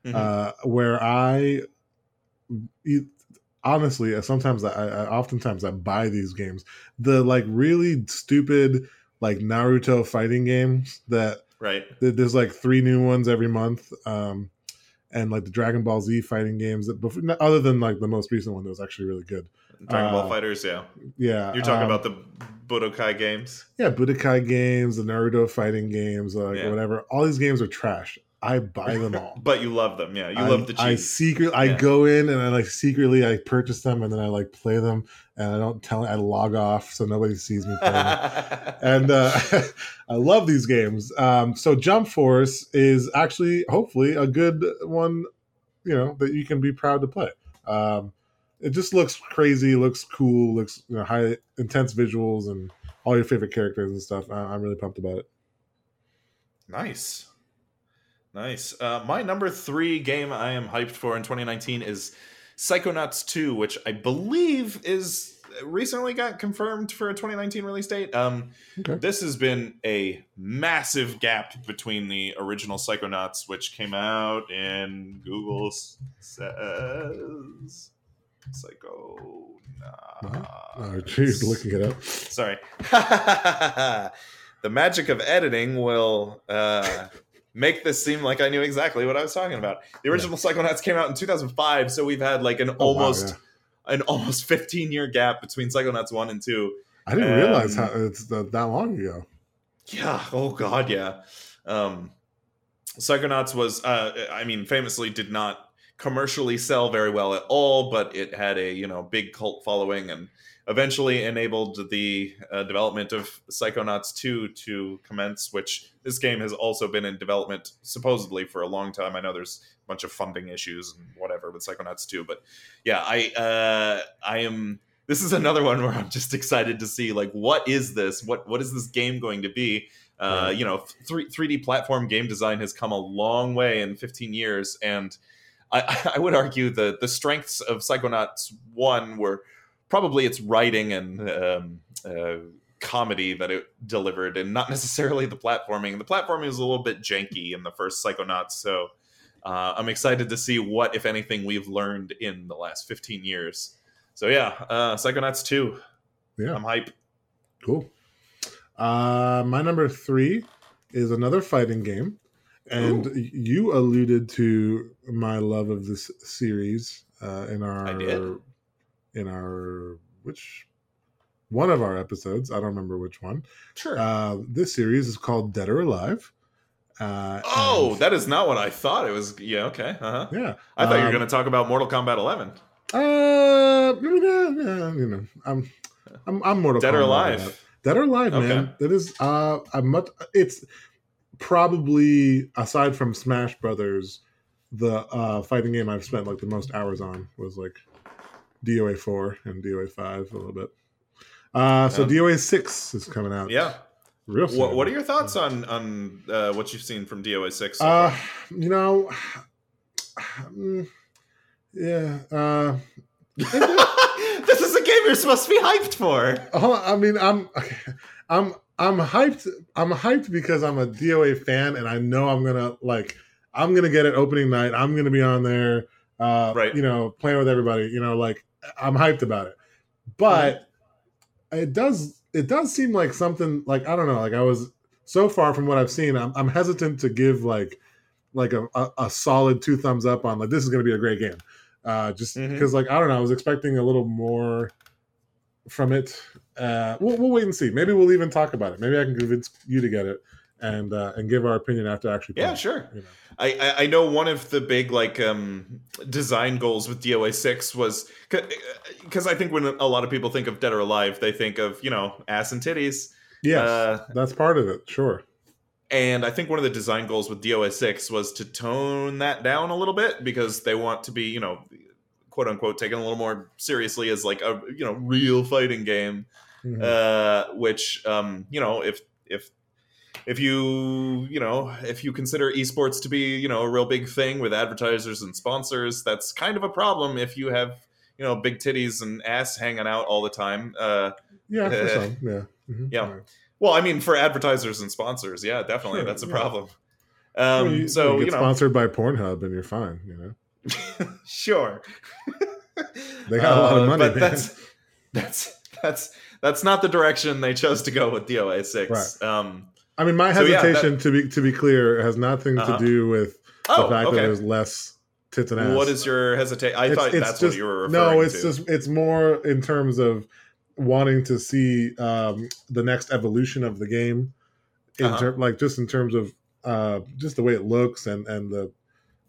Mhm. uh, where I honestly sometimes I, I oftentimes I buy these games. The like really stupid like Naruto fighting games that right. that there's like three new ones every month um and like the Dragon Ball Z fighting games that before, other than like the most recent one that was actually really good. Dragon ball uh, FighterZ yeah. yeah you're talking um, about the budokai games? Yeah Budokai games the Naruto fighting games like Yeah. whatever. All these games are trash I buy them all but you love them yeah you I, love the I cheese secret I Yeah. go in and I like secretly I purchase them and then I like play them and I don't tell I log off so nobody sees me playing. and uh, I love these games. Um, so Jump Force is actually hopefully a good one, you know, that you can be proud to play. Um, it just looks crazy, looks cool, looks you know high intense visuals and all your favorite characters and stuff. I, I'm really pumped about it. Nice. Nice. Uh, my number three game I am hyped for in 2019 is Psychonauts 2, which I believe is recently got confirmed for a 2019 release date. Um, Okay. This has been a massive gap between the original Psychonauts, which came out in Google says Psychonauts. Oh, geez, looking it up. Sorry. the magic of editing will uh, make this seem like I knew exactly what I was talking about. The original Psychonauts came out in 2005, so we've had like an Oh, wow, almost yeah. an almost 15 year gap between Psychonauts 1 and 2. I didn't realize Um, how it's that, that long ago. Yeah, oh god, yeah. Um Psychonauts was uh I mean famously did not commercially sell very well at all, but it had a you know big cult following and eventually enabled the uh, development of Psychonauts 2 to commence, which this game has also been in development supposedly for a long time. I know there's a bunch of funding issues and whatever with Psychonauts 2, but yeah, I uh, I am this is another one where I'm just excited to see like what is this? What what is this game going to be? Uh, Right. You know, three 3D platform game design has come a long way in 15 years, and I, I would argue that the strengths of Psychonauts One were probably its writing and um, uh, comedy that it delivered, and not necessarily the platforming. The platforming was a little bit janky in the first Psychonauts, so uh, I'm excited to see what, if anything, we've learned in the last 15 years. So yeah, uh, Psychonauts 2. Yeah. I'm hype. Cool. Uh, my number three is another fighting game, and Ooh. you alluded to my love of this series uh, in our I did. In our which one of our episodes. I don't remember which one. Sure. Uh, this series is called Dead or Alive. Uh, oh, and- that is not what I thought it was. Yeah, okay. Uh-huh. yeah. I thought you were Um, going to talk about Mortal Kombat 11. Uh, yeah, yeah, you know, I'm, I'm, I'm Mortal Dead or Kombat Alive. with that. Dead or Alive, Okay. man. That is, uh, I'm much. It's probably aside from Smash Brothers, the uh fighting game I've spent like the most hours on was like DOA four and DOA five a little bit. Uh, so Um, DOA six is coming out. Yeah. real soon. What, what are your thoughts on on uh, what you've seen from DOA 6? so Uh, you know, yeah. Uh, this is a game you're supposed to be hyped for. Oh, I mean, I'm, okay, I'm, I'm hyped. I'm hyped because I'm a DOA fan, and I know I'm gonna like, I'm gonna get it opening night. I'm gonna be on there, uh, Right. You know, playing with everybody. You know, like I'm hyped about it. But it does, it does seem like something like I don't know. Like I was so far from what I've seen, I'm, I'm hesitant to give like, like a, a, a solid two thumbs up on like this is gonna be a great game. Uh, just because like I don't know, I was expecting a little more from it. Uh, we'll, we'll wait and see. Maybe we'll even talk about it. Maybe I can convince you to get it and uh, and give our opinion after actually. Yeah, playing it, sure. You know. I, I know one of the big like um design goals with DOA six was because I think when a lot of people think of Dead or Alive, they think of you know ass and titties. Yes, Uh, that's part of it. Sure. and I think one of the design goals with DOA six was to tone that down a little bit because they want to be you know quote unquote taken a little more seriously as like a you know real fighting game. Mhm. uh, which um, you know if if if you you know if you consider esports to be you know a real big thing with advertisers and sponsors that's kind of a problem if you have you know big titties and ass hanging out all the time uh, yeah, for uh, some. Yeah. Mhm. yeah. Right. well i mean for advertisers and sponsors yeah definitely Sure, that's a yeah. problem Well, um, you, so you you get know sponsored by Pornhub and you're fine. You know. sure They got a lot of Uh, money, but man. that's that's that's that's not the direction they chose to go with DOA six. Um, I mean, my So, yeah, hesitation to be to be clear has nothing Uh-huh. to do with the oh, fact that okay. there's less tits and ass. What is your hesitation? I It's- thought it's that's just- what you were referring to. no it's to. just it's more in terms of wanting to see um the next evolution of the game in Uh-huh. ter- like just in terms of uh just the way it looks and and the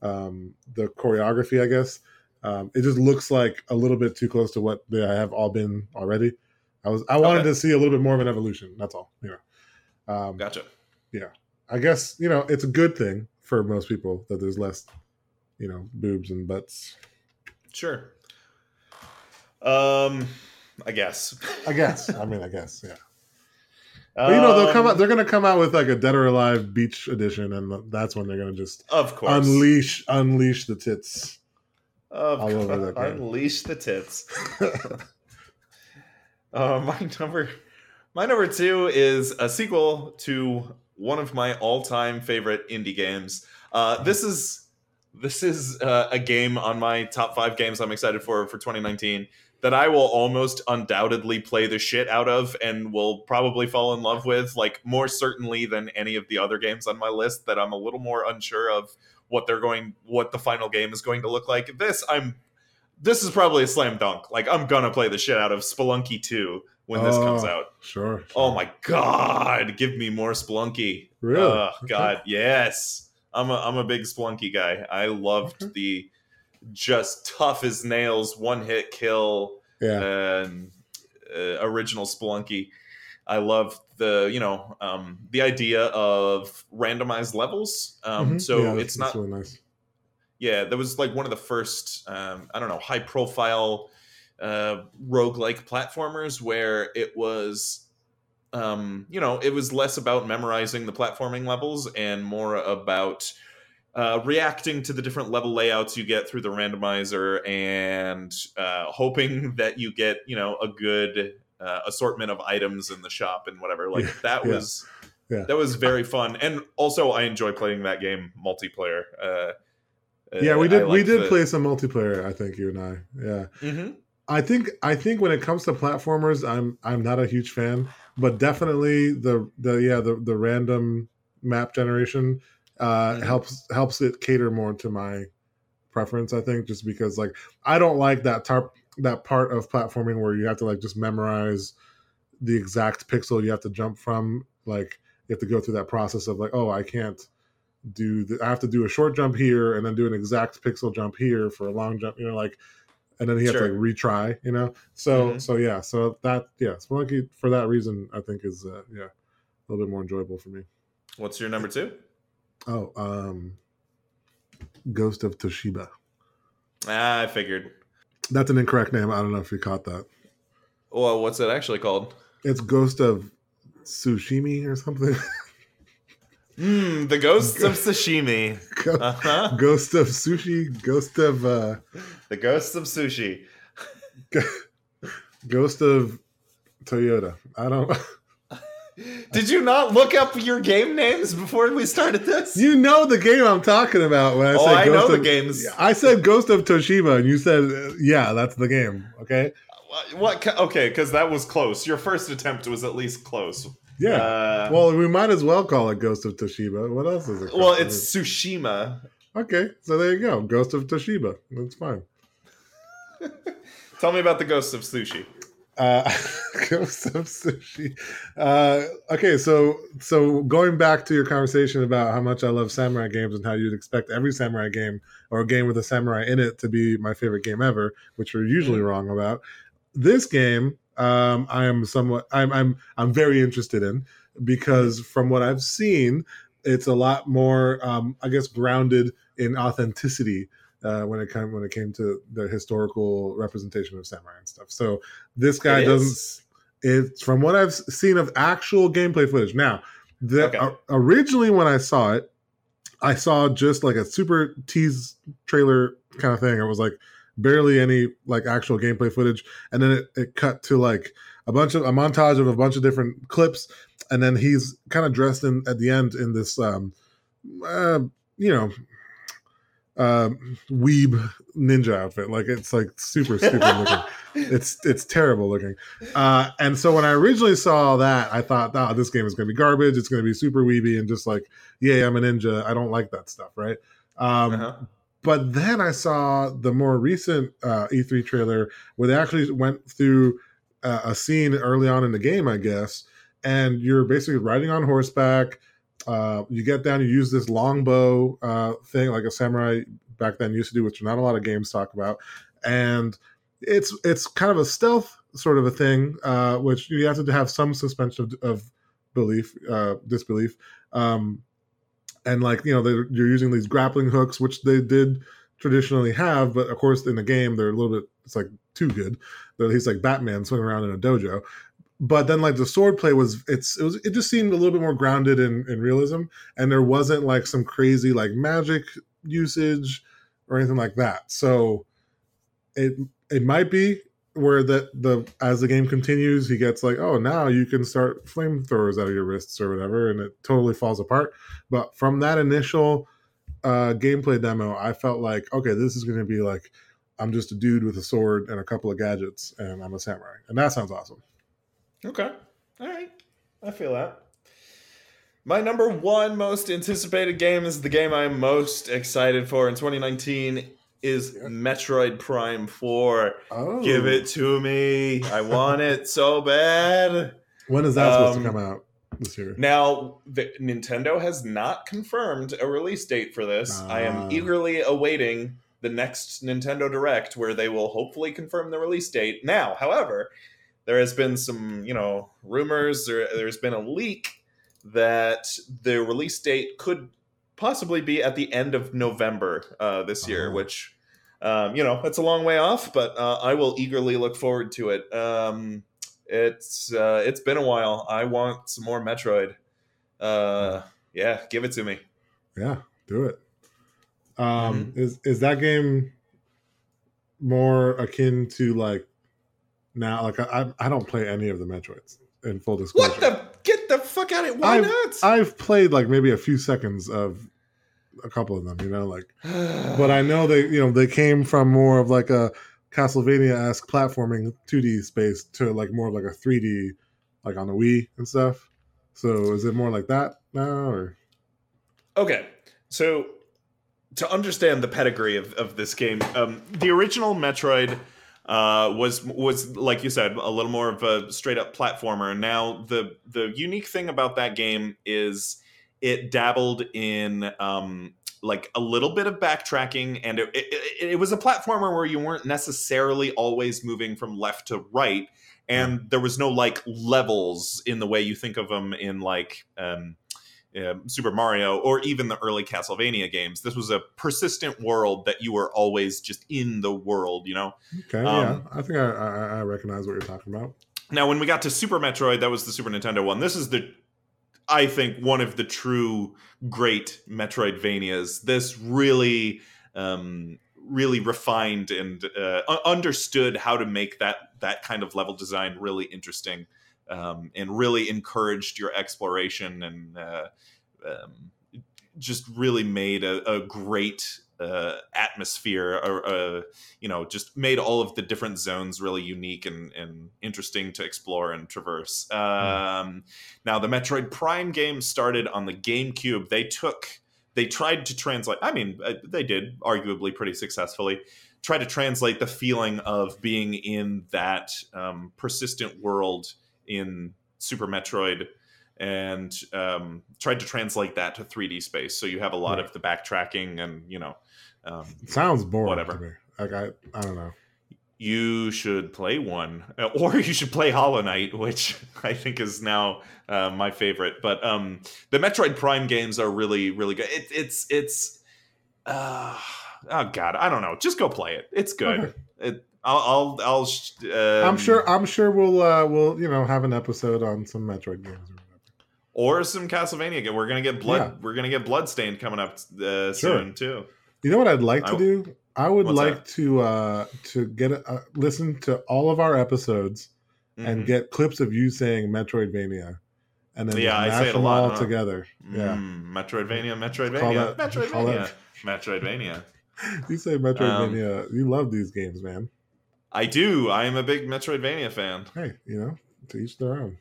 um the choreography i guess um it just looks like a little bit too close to what they have all been already i was i wanted Okay. to see a little bit more of an evolution that's all you know um Gotcha. Yeah, I guess you know it's a good thing for most people that there's less you know boobs and butts Sure. Um, I guess. i guess i mean i guess yeah But you know they'll come out. Um, They're gonna come out with like a Dead or Alive Beach edition, and that's when they're gonna just Of course. unleash unleash the tits. Of all course. game. Unleash the tits. Uh, my number, my number two is a sequel to one of my all-time favorite indie games. Uh, this is this is uh, a game on my top five games I'm excited for for 2019 that I will almost undoubtedly play the shit out of and will probably fall in love with, like more certainly than any of the other games on my list. That I'm a little more unsure of what they're going, what the final game is going to look like. This I'm this is probably a slam dunk. Like I'm gonna play the shit out of Spelunky 2 when this comes Oh, out. Sure. sure. Oh my god, give me more Splunky. Really? Oh Okay. god, yes. I'm a I'm a big Splunky guy. I loved Okay. the just tough as nails, one hit kill, Yeah. and uh, original Splunky. I love the you know um, the idea of randomized levels. Um, Mhm. So Yeah, it's not really nice. yeah, that was like one of the first, um, I don't know, high profile uh, roguelike platformers where it was, um, you know, it was less about memorizing the platforming levels and more about uh, reacting to the different level layouts you get through the randomizer and uh, hoping that you get, you know, a good uh, assortment of items in the shop and whatever. Like that yeah, was. yeah. That was very fun, and also I enjoy playing that game multiplayer. Uh, Yeah, we uh, did we did the- play some multiplayer, I think you and I. Yeah. Mhm. I think I think when it comes to platformers, I'm I'm not a huge fan, but definitely the the yeah the the random map generation uh helps helps it cater more to my preference. I think just because like I don't like that tarp that part of platforming where you have to like just memorize the exact pixel you have to jump from. Like you have to go through that process of like oh I can't do the, I have to do a short jump here and then do an exact pixel jump here for a long jump. You know like and then he has to like retry, you know. So Mhm. so yeah, so that yeah, Spelunky for that reason I think is uh, yeah a little bit more enjoyable for me. What's your number two? Oh, um, Ghost of Toshiba. Ah, I figured. That's an incorrect name. I don't know if you caught that. Well, what's it actually called? It's Ghost of Tsushimi or something. Hmm, the Ghosts of Sashimi. Go- Uh huh. Ghost of Sushi. Ghost of uh, The Ghosts of Sushi. Ghost of Toyota. I don't. Did you not look up your game names before we started this? You know the game I'm talking about when I oh, said I Ghost know of, the games. I said Ghost of Toshiba, and you said, uh, "Yeah, that's the game." Okay. What? what okay, because that was close. Your first attempt was at least close. Yeah. Uh, well, we might as well call it Ghost of Toshiba. What else is it? called? well, it's Tsushima. okay. So there you go, Ghost of Toshiba. That's fine. Tell me about the Ghosts of Sushi. Uh, Ghost of Sushi. Uh, okay, so so going back to your conversation about how much I love samurai games and how you'd expect every samurai game or a game with a samurai in it to be my favorite game ever, which you're usually wrong about. This game, um, I am somewhat, I'm, I'm, I'm very interested in because from what I've seen, it's a lot more, um, I guess, grounded in authenticity uh, when it came when it came to the historical representation of samurai and stuff. So this guy It doesn't. is? It's from what I've seen of actual gameplay footage. Now, the, Okay. o- originally when I saw it, I saw just like a super tease trailer kind of thing. It was like barely any like actual gameplay footage, and then it, it cut to like a bunch of a montage of a bunch of different clips, and then he's kind of dressed in at the end in this, um, uh, you know, um, weeb ninja outfit. Like it's like super stupid looking it's it's terrible looking. Uh, and so when I originally saw that, I thought, oh, this game is going to be garbage. It's going to be super weeby and just like, yeah, I'm a ninja. I don't like that stuff, right? Um, Uh-huh. But then I saw the more recent uh, E3 trailer where they actually went through uh, a scene early on in the game, I guess, and you're basically riding on horseback. Uh, you get down, you use this longbow uh, thing like a samurai back then used to do, which not a lot of games talk about, and it's it's kind of a stealth sort of a thing, uh, which you have to have some suspension of, of belief, uh, disbelief. Um, and like you know they're, you're using these grappling hooks which they did traditionally have but of course in the game they're a little bit it's like too good. They're- he's like batman swinging around in a dojo. But then like the sword play was it's it was it just seemed a little bit more grounded in, in realism and there wasn't like some crazy like magic usage or anything like that. So it it might be where that the as the game continues he gets like oh now you can start flamethrowers out of your wrists or whatever and it totally falls apart but from that initial uh gameplay demo i felt like okay this is going to be like i'm just a dude with a sword and a couple of gadgets and i'm a samurai and that sounds awesome Okay. All right. I feel that. My number one most anticipated game is the game I'm most excited for in 2019 is Metroid Prime 4. oh Give it to me. I want it so bad. when is that supposed Um, to come out this year Now, the, Nintendo has not confirmed a release date for this. I Ah. am eagerly awaiting the next Nintendo Direct, where they will hopefully confirm the release date. Now, however, there has been some, you know, rumors. There, there's been a leak that the release date could possibly be at the end of November uh, this year, Oh. which, um, you know, that's a long way off, but uh, I will eagerly look forward to it. Um, it's uh, it's been a while. I want some more Metroid. Uh, yeah, give it to me. Yeah, do it. Um, Mm-hmm. Is is that game more akin to like now? Like I I don't play any of the Metroids in full disclosure. What the? Get the fuck out of it! Why I've- not? I've played like maybe a few seconds of a couple of them. You know, like but I know they you know they came from more of like a Castlevania esque platforming 2D space to like more of like a 3D like on the Wii and stuff. So is it more like that now or Okay, so to understand the pedigree of, of this game, um, the original Metroid uh, was was like you said a little more of a straight up platformer. Now the the unique thing about that game is it dabbled in um, like a little bit of backtracking, and it, it, it, it was a platformer where you weren't necessarily always moving from left to right. And there was no like levels in the way you think of them in like um, um, Super Mario or even the early Castlevania games. This was a persistent world that you were always just in the world, you know? okay? Um, yeah, I think I, I I recognize what you're talking about. Now, when we got to Super Metroid, that was the Super Nintendo one. This is the, I think, one of the true great Metroidvanias. This really, um, really refined and uh, understood how to make that that kind of level design really interesting, um, and really encouraged your exploration and uh, um, just really made a, a great uh, atmosphere or uh, you know just made all of the different zones really unique and, and interesting to explore and traverse. Um, now the metroid prime game started on the gamecube. They took they tried to translate i mean uh, they did arguably pretty successfully try to translate the feeling of being in that um, persistent world in super metroid and um, tried to translate that to 3d space so you have a lot Right. of the backtracking and you know um, sounds boring Whatever. to me. Like I I don't know. you should play one, Uh, or you should play Hollow Knight, which I think is now uh, my favorite. But um, the Metroid Prime games are really, really good. It, it's it's uh, oh god, I don't know. Just go play it. It's good. Okay. It, I'll I'll, I'll sh- um, I'm sure I'm sure we'll uh we'll you know have an episode on some Metroid games or whatever. or some Castlevania. game. We're gonna get blood. Yeah. We're gonna get Bloodstained coming up uh, soon too. You know what I'd like to I- do? I would like that? to uh to get a, uh, listen to all of our episodes and Mhm. get clips of you saying Metroidvania, and then Yeah, I say it a lot, all together. Yeah, Mm, Metroidvania, Metroidvania, that- Metroidvania, Metroidvania. you say Metroidvania. you love these games, man. I do. I am a big Metroidvania fan. Hey, you know, to each their own.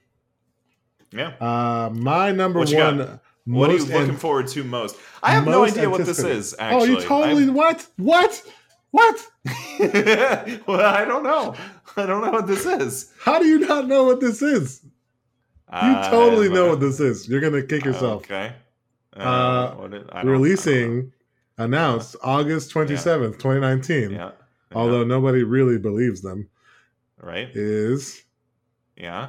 Yeah. Uh, my number What one. What are you looking an- forward to most? I have no idea what this is. Actually, Oh, you totally I'm- what? What? What? well, I don't know. I don't know what this is. How do you not know what this is? You totally know what this is. You're gonna kick yourself. Okay. Uh, Uh, what is- I don't- I don't Releasing, announced August twenty seventh, twenty nineteen. Yeah. Yeah, Although nobody really believes them, right. is Yeah.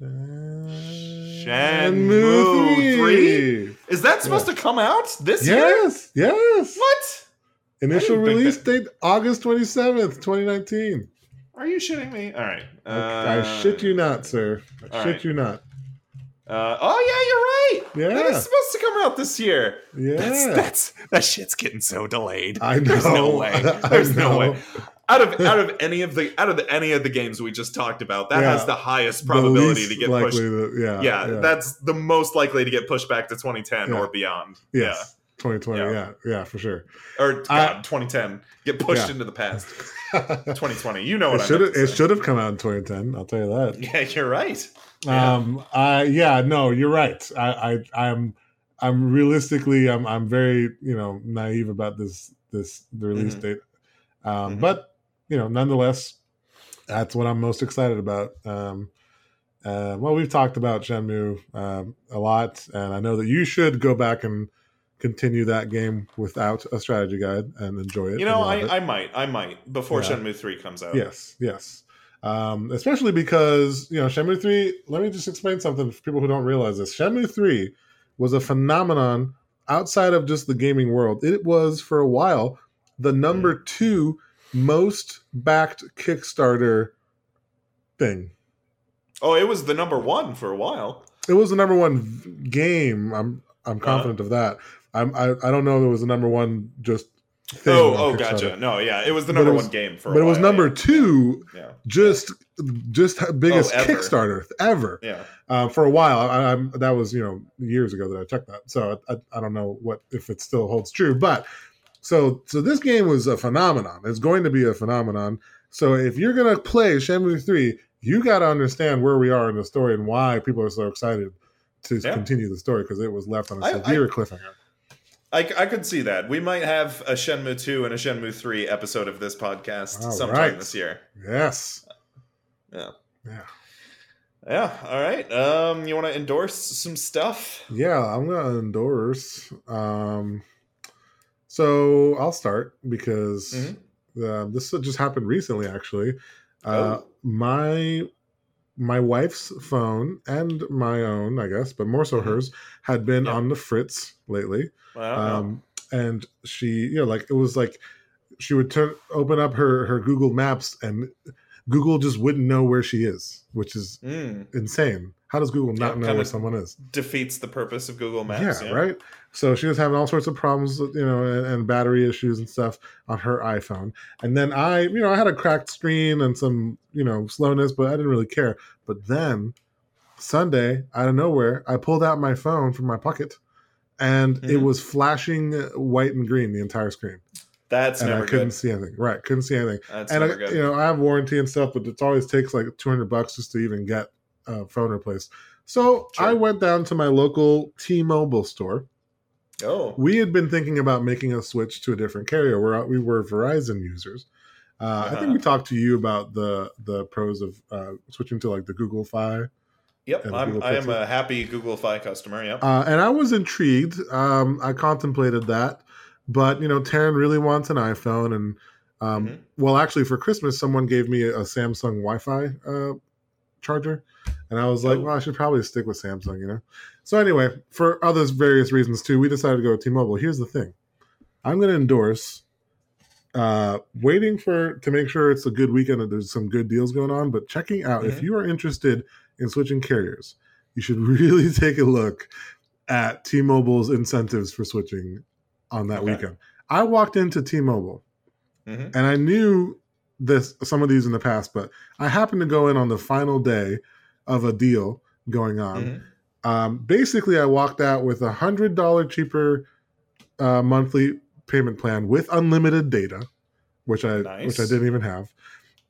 Shenmue Shenmue 3? Is that supposed to come out this year? Yes, yes. What? Initial release that- date August twenty seventh, twenty nineteen. Are you shitting me? All right. I shit you uh, not, sir. I shit right. you not. Uh, oh yeah, you're right. That Yeah. is supposed to come out this year. Yeah, That's that's that shit's getting so delayed. I know. There's no way. There's no way. Out of out of any of the out of the, any of the games we just talked about, that Yeah. has the highest probability least to get pushed. to- yeah, yeah, that's the most likely to get pushed back to 2010 Yeah. or beyond. yes, 2020. Yeah. Yeah, yeah, for sure. Or God, I- 2010 get pushed Yeah. into the past. 2020. You know what I should. It should have come out in 2010. I'll tell you that. Yeah, you're right. Yeah. Um, I yeah, no, you're right. I, I I'm I'm realistically I'm I'm very you know naive about this this the release Mhm. date. Um, Mhm. but you know, nonetheless, that's what I'm most excited about. Um, uh, well, we've talked about Shenmue um, a lot, and I know that you should go back and continue that game without a strategy guide and enjoy it. You know, I. I might, I might before Yeah. Shenmue Three comes out. Yes, yes. Um, especially because you know Shenmue three. Let me just explain something for people who don't realize this. Shenmue three was a phenomenon outside of just the gaming world. It was for a while the number two most backed Kickstarter thing. Oh, it was the number one for a while. It was the number one v- game. I'm I'm confident of that. I'm I, I don't know if it was the number one just. Oh, oh, gotcha. No, yeah, it was the number was- one game for. But it was while, number two, Yeah, just just biggest Oh, ever. Kickstarter ever. yeah. uh, for a while. I, I'm that was you know years ago that I checked that, so I, I don't know what if it still holds true. But so so this game was a phenomenon. It's going to be a phenomenon. So if you're gonna play Shenmue three, you got to understand where we are in the story and why people are so excited to Yeah. continue the story because it was left on a severe cliffhanger. I, I could see that. We might have a Shenmue 2 and a Shenmue 3 episode of this podcast All sometime right. this year. Yes. Yeah. Yeah. Yeah. All right. Um, you want to endorse some stuff? Yeah, I'm gonna endorse. Um, so I'll start because Mhm. uh, this just happened recently. Actually, uh, Oh. my my wife's phone and my own, I guess, but more so Mhm. hers, had been Yeah. on the fritz lately. Wow. Um, and she, you know, like it was like she would turn open up her her Google Maps and Google just wouldn't know where she is, which is Mm, insane. How does Google not Yeah, know where someone is? defeats the purpose of Google Maps. yeah, right. So she was having all sorts of problems, you know, and, and battery issues and stuff on her iPhone. And then I, you know, I had a cracked screen and some, you know, slowness, but I didn't really care. But then Sunday, out of nowhere, I pulled out my phone from my pocket, and it Mhm. was flashing white and green the entire screen, That's and I couldn't good. see anything. Right, couldn't see anything. That's and I, never good. you know, I have warranty and stuff, but it always takes like two hundred bucks just to even get a phone replaced. So Sure. I went down to my local T-Mobile store oh. we had been thinking about making a switch to a different carrier. We're we were Verizon users. Uh, I Uh-huh. think we talked to you about the the pros of uh, switching to like the Google Fi, Yep. I'm, I am a happy Google Fi customer. Yep. uh, and I was intrigued. Um, I contemplated that, but you know, Taryn really wants an iPhone, and um, Mhm. well, actually, for Christmas, someone gave me a Samsung Wi-Fi uh, charger, and I was like, Oh. well, I should probably stick with Samsung, you know. So anyway, for others various reasons too, we decided to go with T-Mobile. Here's the thing: I'm going to endorse. Uh, waiting for to make sure it's a good weekend and there's some good deals going on, but checking out if Mhm. you are interested in switching carriers, you should really take a look at T-Mobile's incentives for switching on that Okay. weekend. I walked into T-Mobile Mhm. and I knew this some of these in the past, but I happened to go in on the final day of a deal going on. Mhm. Um, basically, I walked out with a hundred dollar cheaper uh, monthly payment plan with unlimited data, which I Nice. which I didn't even have,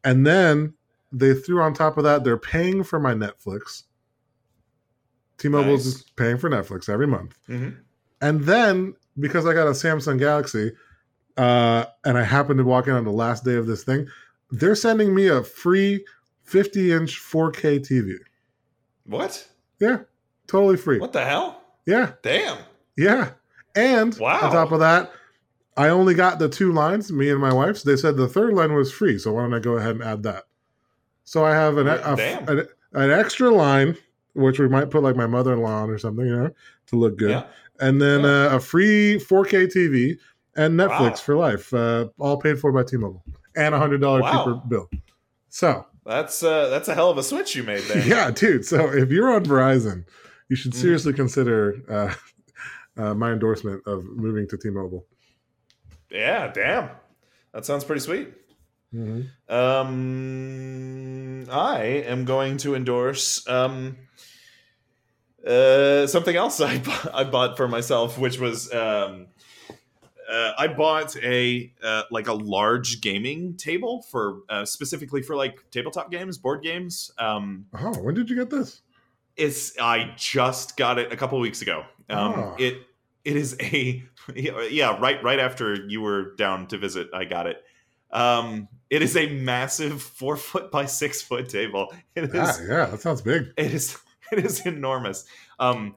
and then they threw on top of that they're paying for my Netflix. T-Mobile's Nice. just paying for Netflix every month. Mhm. And then because I got a Samsung Galaxy, uh, and I happened to walk in on the last day of this thing, they're sending me a free 50 inch 4K TV. What? Yeah, totally free. What the hell? Yeah, Damn. yeah. And Wow. on top of that, I only got the two lines, me and my wife's. They said the third line was free, so why don't I go ahead and add that? So I have an, a- an, an extra line, which we might put like my mother in law on or something, you know, to look good. Yeah. and then uh, a free 4K TV and Netflix Wow. for life, uh, all paid for by T-Mobile, and a hundred dollar Wow. cheaper bill. So That's uh, that's a hell of a switch you made there. yeah, dude. So if you're on Verizon, you should Mhm. seriously consider uh, uh, my endorsement of moving to T-Mobile. Yeah. Damn. That sounds pretty sweet. Mhm. Um, I am going to endorse um, uh, something else I bought, I bought for myself, which was um, uh, I bought a uh, like a large gaming table for uh, specifically for like tabletop games, board games. Um, Oh, when did you get this? it's I just got it a couple weeks ago. Um, Ah. It it is a yeah right right after you were down to visit, I got it. Um, it is a massive four foot by six foot table. It is Ah, yeah, that sounds big. it is it is enormous. Um,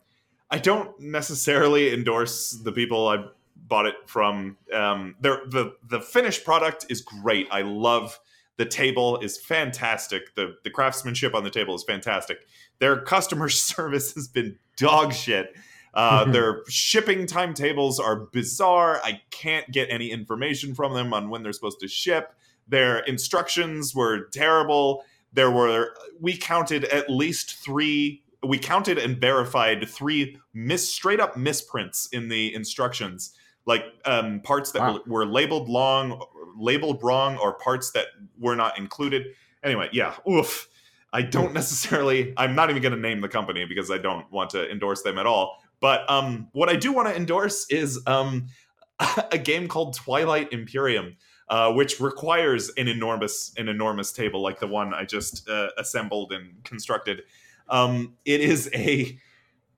I don't necessarily endorse the people I bought it from. Um, the the finished product is great. I love the table is fantastic. the The craftsmanship on the table is fantastic. Their customer service has been dog shit. Uh, their shipping timetables are bizarre. I can't get any information from them on when they're supposed to ship. Their instructions were terrible. There were we counted at least three. We counted and verified three miss straight up misprints in the instructions, like um, parts that wow. were, were labeled long, labeled wrong, or parts that were not included. Anyway, yeah, oof. I don't necessarily. I'm not even going to name the company because I don't want to endorse them at all. But um, what I do want to endorse is um, a game called Twilight Imperium, uh, which requires an enormous an enormous table like the one I just uh, assembled and constructed. Um, it is a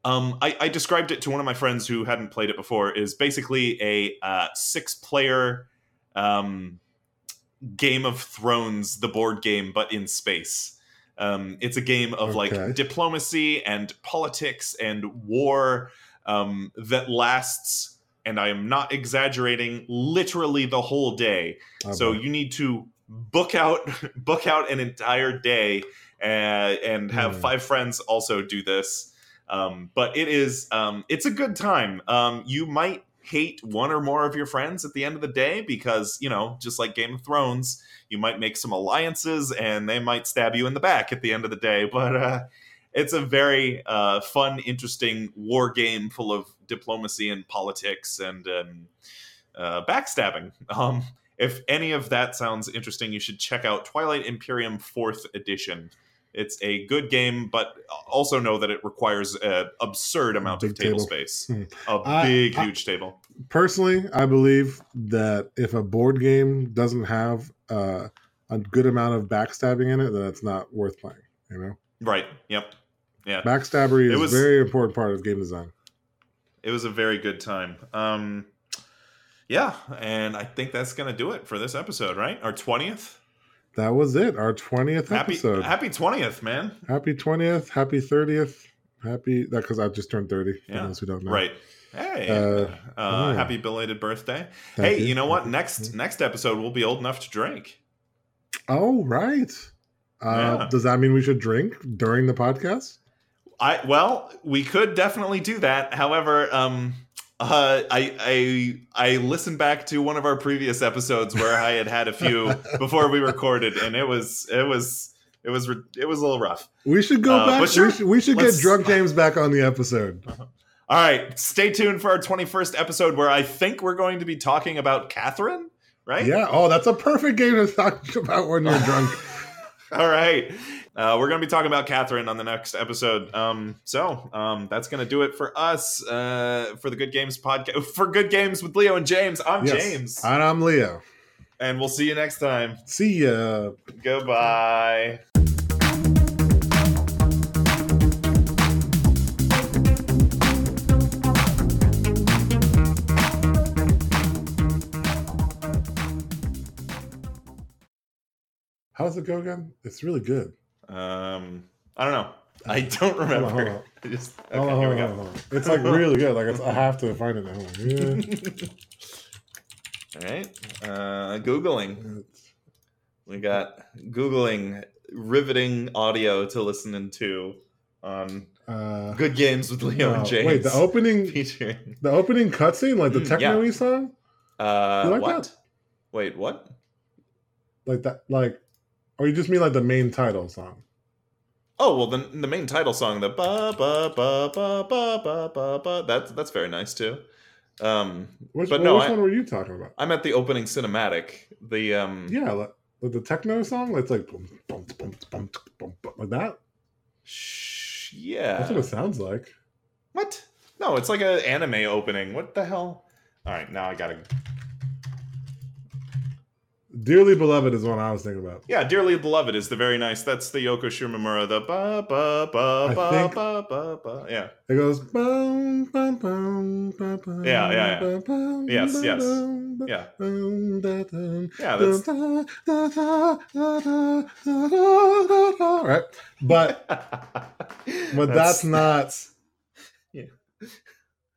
um, described it to one of my friends who hadn't played it before. Is basically a uh, six player um, Game of Thrones, the board game, but in space. Um, it's a game of okay. like diplomacy and politics and war um, that lasts, and I am not exaggerating, literally the whole day. Okay. So you need to book out book out an entire day and, uh, and have mm. five friends also do this. Um, but it is um, it's a good time. Um, you might hate one or more of your friends at the end of the day because you know just like game of thrones you might make some alliances and they might stab you in the back at the end of the day. But uh, it's a very uh, fun interesting war game full of diplomacy and politics and um, uh, backstabbing. Um, if any of that sounds interesting you should check out twilight imperium fourth edition it's a good game, but also know that it requires an absurd amount of table, table. space. Hmm. A I, big, I, huge table. Personally, I believe that if a board game doesn't have uh, a good amount of backstabbing in it, then it's not worth playing. You know? Right. Yep. Yeah. Backstabbery is was, a very important part of game design. It was a very good time. Um, yeah, and I think that's going to do it for this episode, right? Our 20th? That was it. Our twentieth episode. Happy twentieth, man. Happy twentieth. Happy thirtieth. Happy that because I just turned thirty. Yeah. Who don't know. Right. Hey, uh, uh, yeah. happy belated birthday! Thank hey, you. you know what? Next next episode we'll be old enough to drink. Oh right. Uh, yeah. Does that mean we should drink during the podcast? I well, we could definitely do that. However, um, uh, I I I listened back to one of our previous episodes where I had had a few before we recorded, and it was it was it was it was a little rough. We should go uh, back. Sure, we should, we should get drunk James back on the episode. All right, stay tuned for our twenty first episode where I think we're going to be talking about Catherine. Right? Yeah. Oh, that's a perfect game to talk about when you're drunk. All right. Uh, we're going to be talking about Catherine on the next episode. Um, so um, that's going to do it for us uh, for the Good Games podcast. For Good Games with Leo and James. I'm yes. James. And I'm Leo. And we'll see you next time. See ya. Goodbye. How's it go again? It's really good. Um, I don't know. I don't remember. Hold on, hold on. Just, okay, hold on, here we go. It's like really good. Like I have to find it. Yeah. All right. Uh, Googling. We got Googling riveting audio to listen to on uh, Good Games with Leo and James. Wait, the opening featuring the opening cutscene, like the mm, techno yeah. song? Uh, like what? That? Wait, what? Like that, like or you just mean like the main title song? Oh well, the the main title song, the ba ba ba ba ba ba ba ba. That's that's very nice too. Um, which, but well, no, which I, one were you talking about? I'm at the opening cinematic. The um, yeah, like, the techno song. It's like boom, boom, boom, boom, boom, boom, like that. Shh, yeah, that's what it sounds like. What? No, it's like an anime opening. What the hell? All right, now I gotta Dearly Beloved is one I was thinking about. Yeah, Dearly Beloved is the very nice. That's the Yoko Shimomura. The ba ba ba ba ba ba ba. Yeah. It goes. Bum, bum, bum, bum, bum, yeah, yeah, yeah. Yes, yes. Yeah. Yeah, that's. Right, but but that's not